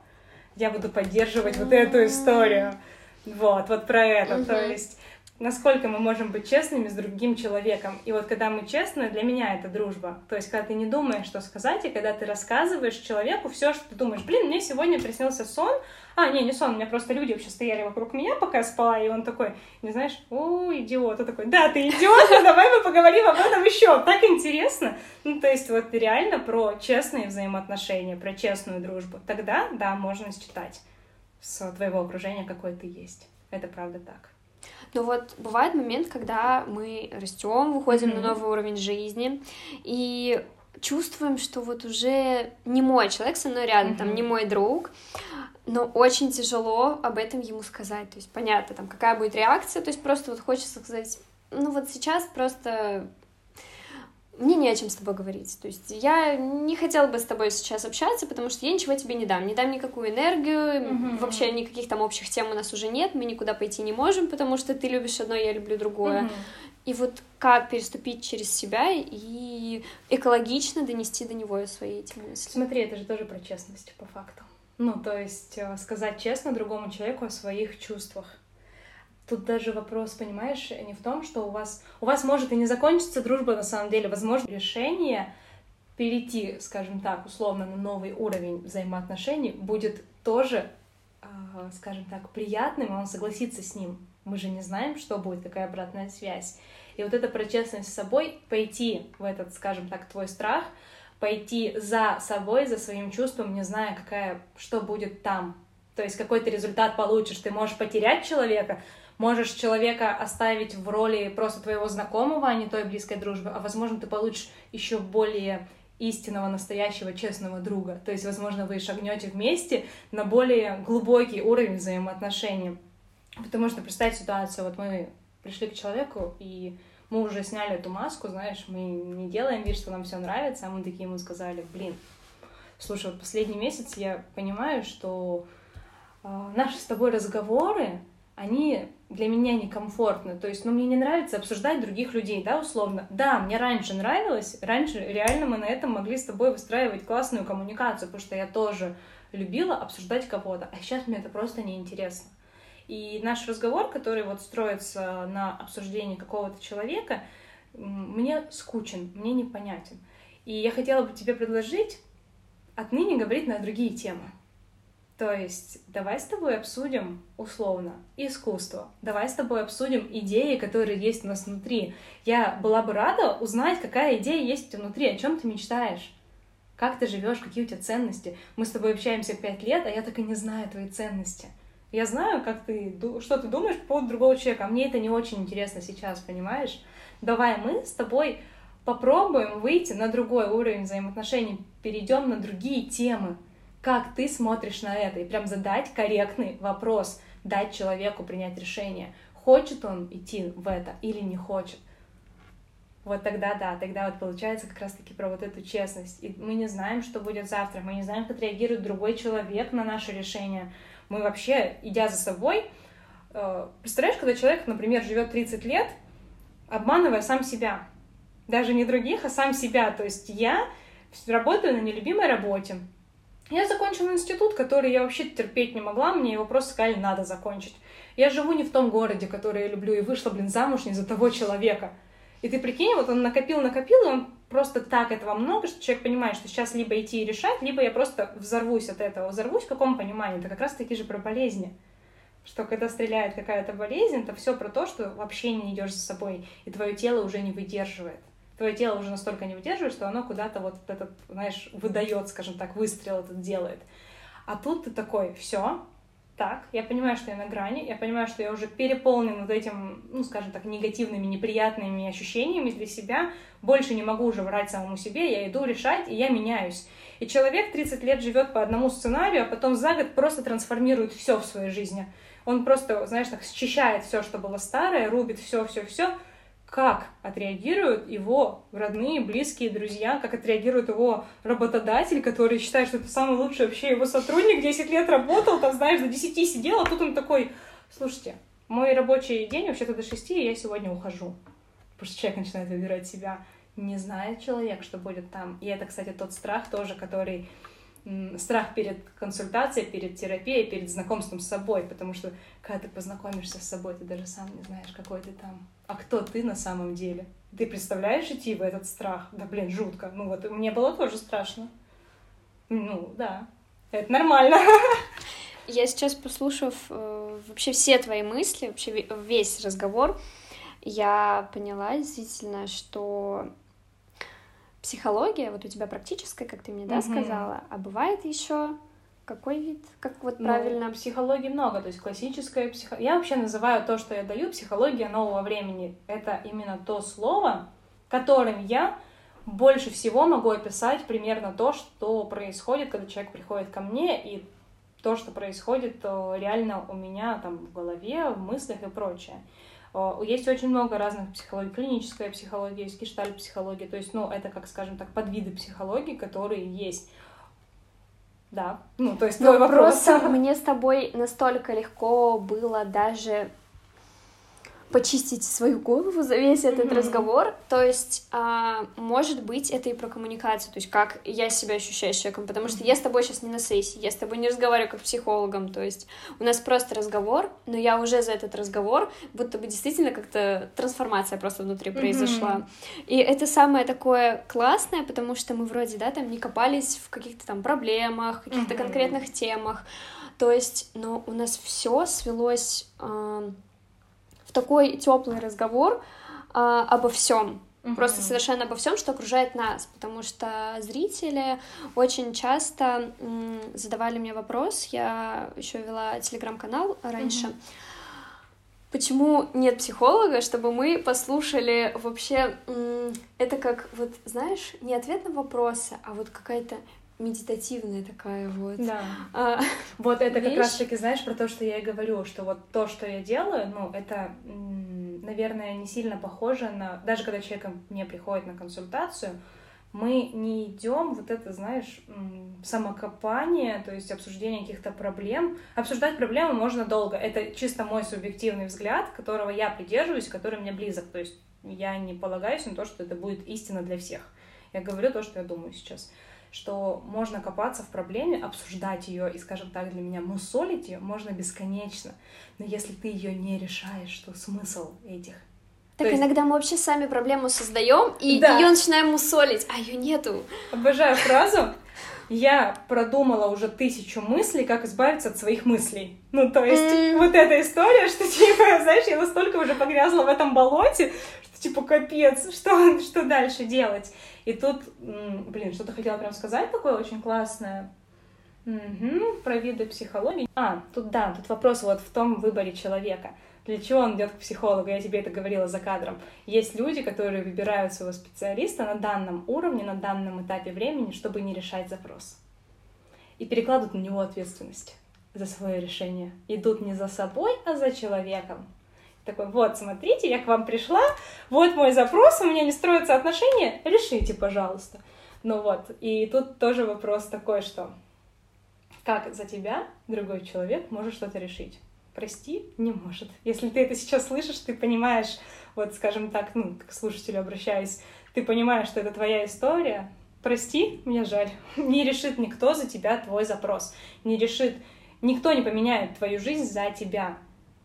я буду поддерживать вот эту историю. Вот, вот про это. То есть насколько мы можем быть честными с другим человеком. И вот когда мы честны, для меня это дружба. То есть, когда ты не думаешь, что сказать, и когда ты рассказываешь человеку все, что ты думаешь, блин, мне сегодня приснился сон, а, не, не сон, у меня просто люди вообще стояли вокруг меня, пока я спала, и он такой, не знаешь, о, идиот, он такой, да, ты идиот, но давай мы поговорим об этом еще, так интересно. Ну, то есть, вот реально про честные взаимоотношения, про честную дружбу. Тогда, да, можно считать с твоего окружения, какой ты есть. Это правда так. Но вот бывает момент, когда мы растем, выходим mm-hmm. на новый уровень жизни и чувствуем, что вот уже не мой человек со мной рядом, mm-hmm. там не мой друг, но очень тяжело об этом ему сказать. То есть понятно, там какая будет реакция, то есть просто вот хочется сказать, ну вот сейчас просто мне не о чем с тобой говорить. То есть я не хотела бы с тобой сейчас общаться, потому что я ничего тебе не дам. Не дам никакую энергию, mm-hmm. вообще никаких там общих тем у нас уже нет, мы никуда пойти не можем, потому что ты любишь одно, я люблю другое. Mm-hmm. И вот как переступить через себя и экологично донести до него свои эти мысли. Смотри, это же тоже про честность по факту. Ну, то есть э, сказать честно другому человеку о своих чувствах. Тут даже вопрос, понимаешь, не в том, что у вас... У вас может и не закончиться дружба на самом деле. Возможно, решение перейти, скажем так, условно на новый уровень взаимоотношений будет тоже, а, скажем так, приятным, и он согласится с ним. Мы же не знаем, что будет, какая обратная связь. И вот это про честность с собой, пойти в этот, скажем так, твой страх, пойти за собой, за своим чувством, не зная, какая, что будет там. То есть какой ты результат получишь. Ты можешь потерять человека, можешь человека оставить в роли просто твоего знакомого, а не той близкой дружбы, а возможно, ты получишь еще более истинного, настоящего, честного друга. То есть, возможно, вы шагнете вместе на более глубокий уровень взаимоотношений. Потому что представь ситуацию, вот мы пришли к человеку, и мы уже сняли эту маску, знаешь, мы не делаем вид, что нам все нравится, а мы такие ему сказали, блин, слушай, вот последний месяц я понимаю, что э, наши с тобой разговоры, они для меня некомфортны. То есть, ну, мне не нравится обсуждать других людей, да, условно. Да, мне раньше нравилось, раньше реально мы на этом могли с тобой выстраивать классную коммуникацию, потому что я тоже любила обсуждать кого-то, а сейчас мне это просто неинтересно. И наш разговор, который вот строится на обсуждении какого-то человека, мне скучен, мне непонятен. И я хотела бы тебе предложить отныне говорить на другие темы. То есть, давай с тобой обсудим, условно, искусство. Давай с тобой обсудим идеи, которые есть у нас внутри. Я была бы рада узнать, какая идея есть у тебя внутри, о чем ты мечтаешь. Как ты живешь, какие у тебя ценности. Мы с тобой общаемся пять лет, а я так и не знаю твои ценности. Я знаю, как ты, что ты думаешь по поводу другого человека, а мне это не очень интересно сейчас, понимаешь? Давай мы с тобой попробуем выйти на другой уровень взаимоотношений, перейдем на другие темы. Как ты смотришь на это? И прям задать корректный вопрос, дать человеку принять решение, хочет он идти в это или не хочет. Вот тогда, да, тогда вот получается как раз-таки про вот эту честность. И мы не знаем, что будет завтра, мы не знаем, как реагирует другой человек на наше решение. Мы вообще, идя за собой, э, представляешь, когда человек, например, живет 30 лет, обманывая сам себя, даже не других, а сам себя. То есть я работаю на нелюбимой работе. Я закончила институт, который я вообще терпеть не могла, мне его просто сказали, надо закончить. Я живу не в том городе, который я люблю, и вышла, блин, замуж не за того человека. И ты прикинь, вот он накопил, накопил, и он просто так этого много, что человек понимает, что сейчас либо идти и решать, либо я просто взорвусь от этого. Взорвусь в каком понимании? Это как раз таки же про болезни. Что когда стреляет какая-то болезнь, это все про то, что вообще не идешь за собой, и твое тело уже не выдерживает твое тело уже настолько не выдерживает, что оно куда-то вот этот, знаешь, выдает, скажем так, выстрел этот делает. А тут ты такой, все, так, я понимаю, что я на грани, я понимаю, что я уже переполнен вот этим, ну, скажем так, негативными, неприятными ощущениями для себя, больше не могу уже врать самому себе, я иду решать, и я меняюсь. И человек 30 лет живет по одному сценарию, а потом за год просто трансформирует все в своей жизни. Он просто, знаешь, так счищает все, что было старое, рубит все, все, все, как отреагируют его родные, близкие, друзья, как отреагирует его работодатель, который считает, что это самый лучший вообще его сотрудник, 10 лет работал, там, знаешь, до 10 сидел, а тут он такой, слушайте, мой рабочий день вообще-то до 6, и я сегодня ухожу. Что человек начинает выбирать себя. Не знает человек, что будет там. И это, кстати, тот страх тоже, который страх перед консультацией, перед терапией, перед знакомством с собой, потому что когда ты познакомишься с собой, ты даже сам не знаешь, какой ты там, а кто ты на самом деле. Ты представляешь идти в этот страх? Да, блин, жутко. Ну вот, мне было тоже страшно. Ну, да, это нормально. Я сейчас, послушав э, вообще все твои мысли, вообще весь разговор, я поняла действительно, что психология, вот у тебя практическая, как ты мне, да, сказала, а бывает еще какой вид? Как вот ну, правильно? Ну, психологии много, то есть классическая психология. Я вообще называю то, что я даю, психология нового времени. Это именно то слово, которым я больше всего могу описать примерно то, что происходит, когда человек приходит ко мне, и то, что происходит э, реально у меня там в голове, в мыслях и прочее. Есть очень много разных психологий. Клиническая психология, есть гештальт-психология. То есть, ну, это, как скажем так, подвиды психологии, которые есть. Да, ну, то есть твой вопрос. Просто мне с тобой настолько легко было даже почистить свою голову за весь этот mm-hmm. разговор. То есть, а, может быть, это и про коммуникацию, то есть как я себя ощущаю с человеком, потому что я с тобой сейчас не на сессии, я с тобой не разговариваю как психологом, то есть у нас просто разговор, но я уже за этот разговор, будто бы действительно как-то трансформация просто внутри mm-hmm. произошла. И это самое такое классное, потому что мы вроде, да, там не копались в каких-то там проблемах, каких-то mm-hmm. конкретных темах, то есть, но у нас все свелось... Э, такой теплый разговор а, обо всем. Угу. Просто совершенно обо всем, что окружает нас, потому что зрители очень часто м, задавали мне вопрос, я еще вела телеграм-канал раньше, угу. почему нет психолога, чтобы мы послушали вообще, м, это как, вот знаешь, не ответ на вопросы, а вот какая-то медитативная такая вот. Да. А, вот это вещь. как раз-таки, знаешь, про то, что я и говорю, что вот то, что я делаю, ну, это, наверное, не сильно похоже на... Даже когда человек мне приходит на консультацию, мы не идем вот это, знаешь, самокопание, то есть обсуждение каких-то проблем. Обсуждать проблемы можно долго. Это чисто мой субъективный взгляд, которого я придерживаюсь, который мне близок. То есть я не полагаюсь на то, что это будет истина для всех. Я говорю то, что я думаю сейчас что можно копаться в проблеме, обсуждать ее и, скажем так, для меня мусолить ее можно бесконечно. Но если ты ее не решаешь, что смысл этих? Так То иногда есть... мы вообще сами проблему создаем и да. ее начинаем мусолить, а ее нету. Обожаю фразу. Я продумала уже тысячу мыслей, как избавиться от своих мыслей. Ну, то есть, mm. вот эта история, что, типа, знаешь, я настолько уже погрязла в этом болоте, типа, капец, что, что дальше делать? И тут, блин, что-то хотела прям сказать такое очень классное. Угу, про виды психологии. А, тут да, тут вопрос вот в том выборе человека. Для чего он идет к психологу? Я тебе это говорила за кадром. Есть люди, которые выбирают своего специалиста на данном уровне, на данном этапе времени, чтобы не решать запрос. И перекладывают на него ответственность за свое решение. Идут не за собой, а за человеком. Такой, вот, смотрите, я к вам пришла, вот мой запрос, у меня не строятся отношения, решите, пожалуйста. Ну вот, и тут тоже вопрос такой, что как за тебя другой человек может что-то решить? Прости, не может. Если ты это сейчас слышишь, ты понимаешь, вот, скажем так, ну, к слушателю обращаюсь, ты понимаешь, что это твоя история, прости, мне жаль. Не решит никто за тебя твой запрос. Не решит, никто не поменяет твою жизнь за тебя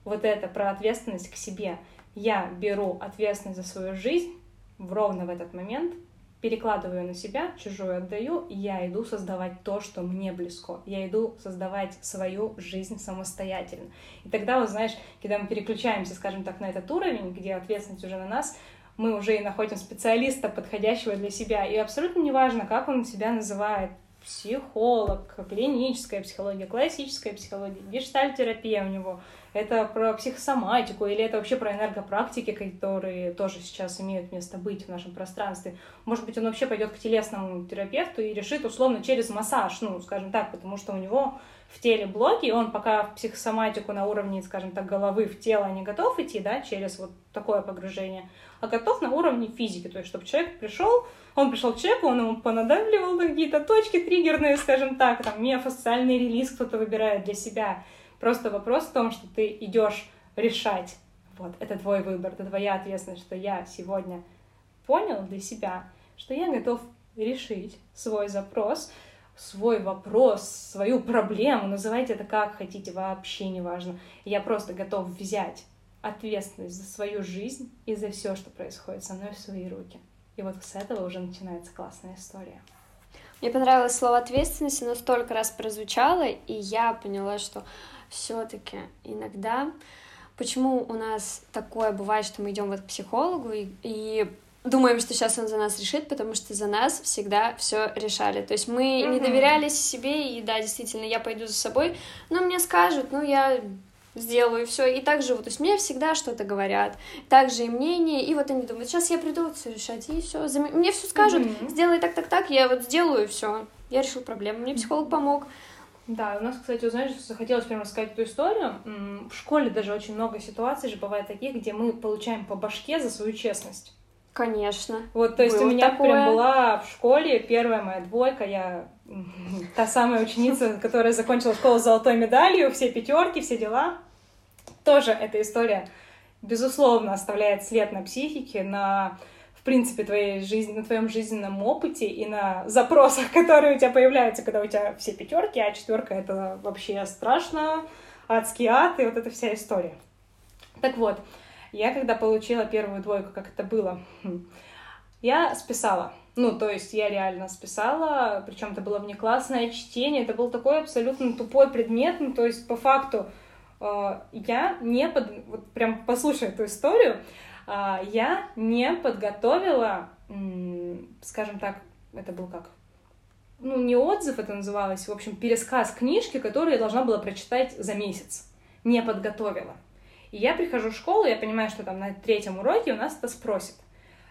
вот это про ответственность к себе. Я беру ответственность за свою жизнь ровно в этот момент, перекладываю на себя, чужую отдаю, и я иду создавать то, что мне близко. Я иду создавать свою жизнь самостоятельно. И тогда, вот знаешь, когда мы переключаемся, скажем так, на этот уровень, где ответственность уже на нас, мы уже и находим специалиста, подходящего для себя. И абсолютно неважно, как он себя называет, психолог, клиническая психология, классическая психология, гештальтерапия у него — это про психосоматику, или это вообще про энергопрактики, которые тоже сейчас имеют место быть в нашем пространстве. Может быть, он вообще пойдет к телесному терапевту и решит условно через массаж, ну, скажем так, потому что у него в теле блоки, и он пока в психосоматику на уровне, скажем так, головы в тело не готов идти, да, через вот такое погружение, а готов на уровне физики, то есть чтобы человек пришел, он пришел к человеку, он ему понадавливал какие-то точки триггерные, скажем так, там миофасциальный релиз кто-то выбирает для себя, Просто вопрос в том, что ты идешь решать. Вот, это твой выбор, это твоя ответственность, что я сегодня понял для себя, что я готов решить свой запрос, свой вопрос, свою проблему, называйте это как хотите, вообще не важно. Я просто готов взять ответственность за свою жизнь и за все, что происходит со мной в свои руки. И вот с этого уже начинается классная история. Мне понравилось слово ответственность, оно столько раз прозвучало, и я поняла, что все-таки иногда почему у нас такое бывает, что мы идем вот к психологу и, и думаем, что сейчас он за нас решит, потому что за нас всегда все решали. То есть мы mm-hmm. не доверялись себе, и да, действительно, я пойду за собой, но мне скажут, ну я сделаю все и так живу. То есть мне всегда что-то говорят, также и мнение, и вот они думают, сейчас я приду все решать, и все, зам... мне все скажут, mm-hmm. сделай так, так, так, я вот сделаю все, я решил проблему, мне психолог помог. Да, у нас, кстати, знаешь, захотелось прямо рассказать эту историю. В школе даже очень много ситуаций же бывает таких, где мы получаем по башке за свою честность. Конечно. Вот, то есть Было у меня такое. прям была в школе первая моя двойка, я та самая ученица, которая закончила школу с золотой медалью, все пятерки, все дела. Тоже эта история, безусловно, оставляет след на психике, на в принципе, твоей жизни, на твоем жизненном опыте и на запросах, которые у тебя появляются, когда у тебя все пятерки, а четверка это вообще страшно, адский ад и вот эта вся история. Так вот, я когда получила первую двойку, как это было, хм, я списала. Ну, то есть я реально списала, причем это было внеклассное чтение, это был такой абсолютно тупой предмет, ну, то есть по факту э, я не под... Вот прям послушай эту историю, я не подготовила, скажем так, это был как ну, не отзыв это называлось, в общем, пересказ книжки, которую я должна была прочитать за месяц. Не подготовила. И я прихожу в школу, я понимаю, что там на третьем уроке у нас это спросят.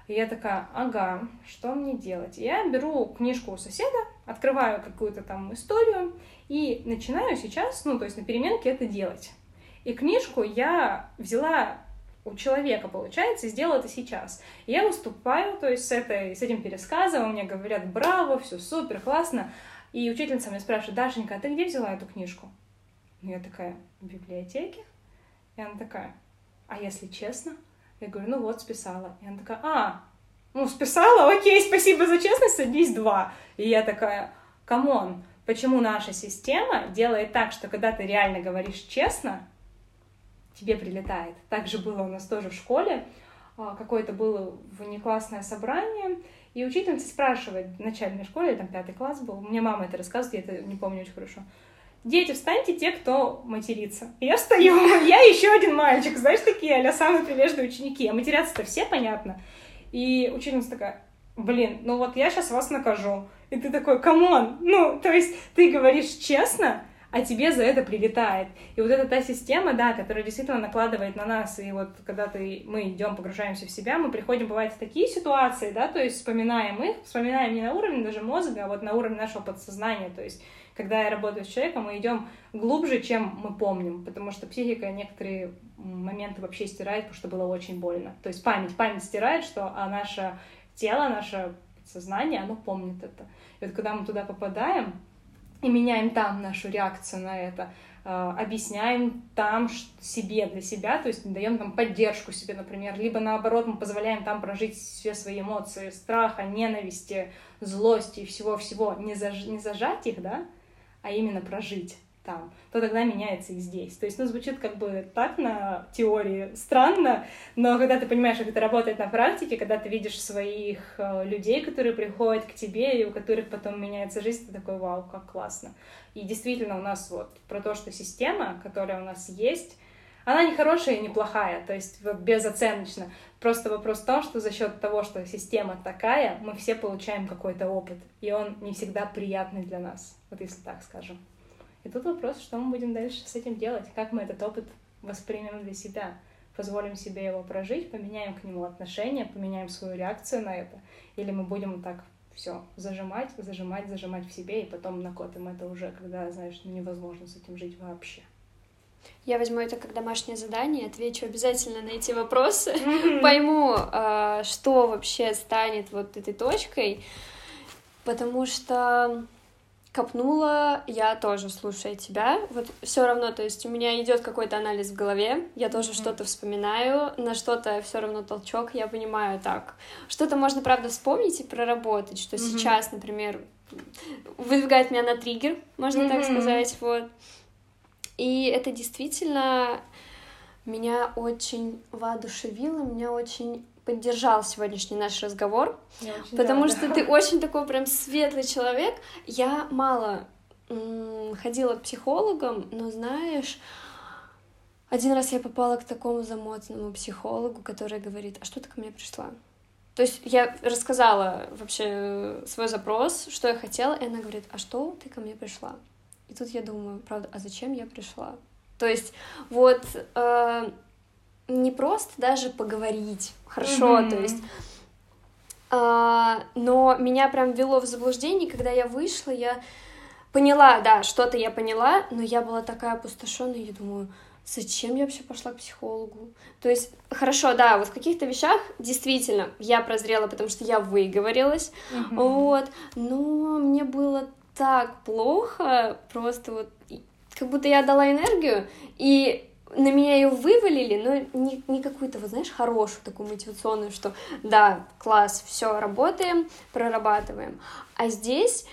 И я такая, ага, что мне делать? Я беру книжку у соседа, открываю какую-то там историю и начинаю сейчас, ну, то есть на переменке это делать. И книжку я взяла у человека получается, и сделал это сейчас. Я выступаю, то есть с, этой, с этим пересказом, мне говорят, браво, все супер, классно. И учительница меня спрашивает, Дашенька, а ты где взяла эту книжку? И я такая, в библиотеке. И она такая, а если честно? Я говорю, ну вот, списала. И она такая, а, ну, списала, окей, спасибо за честность, садись два. И я такая, come on, почему наша система делает так, что когда ты реально говоришь честно, тебе прилетает. Также было у нас тоже в школе, а, какое-то было внеклассное собрание, и учительница спрашивает в начальной школе, там пятый класс был, мне мама это рассказывает, я это не помню очень хорошо. Дети, встаньте те, кто матерится. Я встаю, я еще один мальчик, знаешь, такие а самые прилежные ученики. А матерятся-то все, понятно. И учительница такая, блин, ну вот я сейчас вас накажу. И ты такой, come on, ну, то есть ты говоришь честно, а тебе за это прилетает. И вот эта та система, да, которая действительно накладывает на нас, и вот когда ты, мы идем, погружаемся в себя, мы приходим, бывает, в такие ситуации, да, то есть вспоминаем их, вспоминаем не на уровне даже мозга, а вот на уровне нашего подсознания, то есть когда я работаю с человеком, мы идем глубже, чем мы помним, потому что психика некоторые моменты вообще стирает, потому что было очень больно. То есть память, память стирает, что а наше тело, наше сознание, оно помнит это. И вот когда мы туда попадаем, и меняем там нашу реакцию на это, э, объясняем там себе, для себя, то есть даем там поддержку себе, например, либо наоборот мы позволяем там прожить все свои эмоции страха, ненависти, злости и всего-всего, не, заж... не зажать их, да, а именно прожить там, то тогда меняется и здесь. То есть, ну, звучит как бы так на теории странно, но когда ты понимаешь, как это работает на практике, когда ты видишь своих э, людей, которые приходят к тебе, и у которых потом меняется жизнь, ты такой, вау, как классно. И действительно у нас вот про то, что система, которая у нас есть, она не хорошая и не плохая, то есть вот безоценочно. Просто вопрос в том, что за счет того, что система такая, мы все получаем какой-то опыт, и он не всегда приятный для нас, вот если так скажем. И тут вопрос, что мы будем дальше с этим делать, как мы этот опыт воспримем для себя, позволим себе его прожить, поменяем к нему отношение, поменяем свою реакцию на это, или мы будем так все зажимать, зажимать, зажимать в себе, и потом накопим это уже, когда, знаешь, ну, невозможно с этим жить вообще. Я возьму это как домашнее задание, отвечу обязательно на эти вопросы, пойму, а, что вообще станет вот этой точкой, потому что копнула, я тоже слушаю тебя. Вот все равно, то есть у меня идет какой-то анализ в голове, я тоже mm-hmm. что-то вспоминаю, на что-то все равно толчок, я понимаю так. Что-то можно, правда, вспомнить и проработать, что mm-hmm. сейчас, например, выдвигает меня на триггер, можно mm-hmm. так сказать, вот. И это действительно меня очень воодушевило, меня очень поддержал сегодняшний наш разговор, потому рада. что ты очень такой прям светлый человек. Я мало ходила к психологам, но знаешь, один раз я попала к такому замотанному психологу, который говорит, а что ты ко мне пришла? То есть я рассказала вообще свой запрос, что я хотела, и она говорит, а что ты ко мне пришла? И тут я думаю, правда, а зачем я пришла? То есть вот э, не просто даже поговорить, хорошо, mm-hmm. то есть, а, но меня прям вело в заблуждение, когда я вышла, я поняла, да, что-то я поняла, но я была такая опустошенная, я думаю, зачем я вообще пошла к психологу? То есть, хорошо, да, вот в каких-то вещах действительно я прозрела, потому что я выговорилась, mm-hmm. вот, но мне было так плохо, просто вот как будто я дала энергию, и на меня ее вывалили, но не, не какую-то, вот знаешь, хорошую такую мотивационную, что да, класс, все, работаем, прорабатываем. А здесь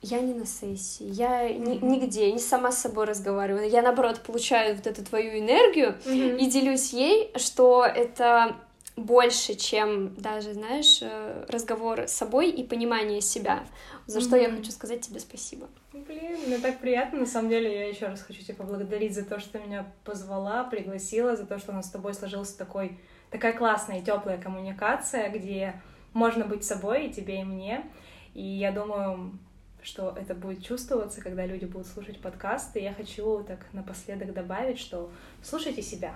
я не на сессии, я mm-hmm. ни, нигде, не сама с собой разговариваю. Я, наоборот, получаю вот эту твою энергию mm-hmm. и делюсь ей, что это больше, чем даже, знаешь, э, разговор с собой и понимание себя. За mm-hmm. что я хочу сказать тебе спасибо. Блин, мне так приятно, на самом деле, я еще раз хочу тебя поблагодарить за то, что меня позвала, пригласила, за то, что у нас с тобой сложился такой, такая классная и теплая коммуникация, где можно быть собой и тебе, и мне. И я думаю, что это будет чувствоваться, когда люди будут слушать подкасты. Я хочу так напоследок добавить, что слушайте себя.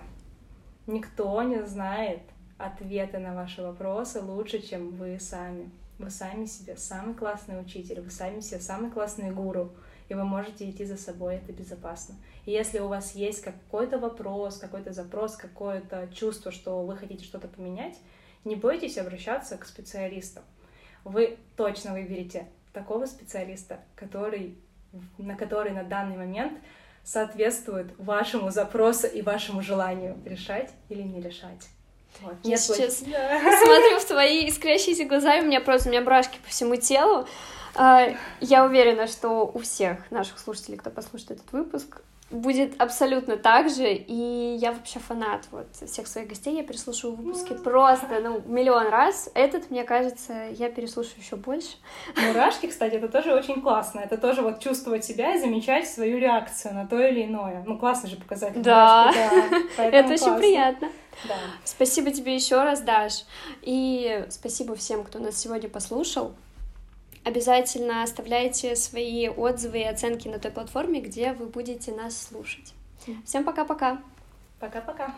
Никто не знает ответы на ваши вопросы лучше, чем вы сами. Вы сами себе самый классный учитель, вы сами себе самый классный гуру, и вы можете идти за собой, это безопасно. И если у вас есть какой-то вопрос, какой-то запрос, какое-то чувство, что вы хотите что-то поменять, не бойтесь обращаться к специалистам. Вы точно выберете такого специалиста, который, на который на данный момент соответствует вашему запросу и вашему желанию решать или не решать. Вот, я сейчас да. смотрю в твои искрящиеся глаза, и у меня просто у меня брашки по всему телу. А, я уверена, что у всех наших слушателей, кто послушает этот выпуск, будет абсолютно так же, и я вообще фанат вот всех своих гостей, я переслушиваю выпуски просто, ну, миллион раз. Этот, мне кажется, я переслушаю еще больше. Мурашки, кстати, это тоже очень классно, это тоже вот чувствовать себя и замечать свою реакцию на то или иное. Ну, классно же показать. Да, да это очень приятно. Да. Спасибо тебе еще раз, Даш, и спасибо всем, кто нас сегодня послушал. Обязательно оставляйте свои отзывы и оценки на той платформе, где вы будете нас слушать. Всем пока-пока. Пока-пока.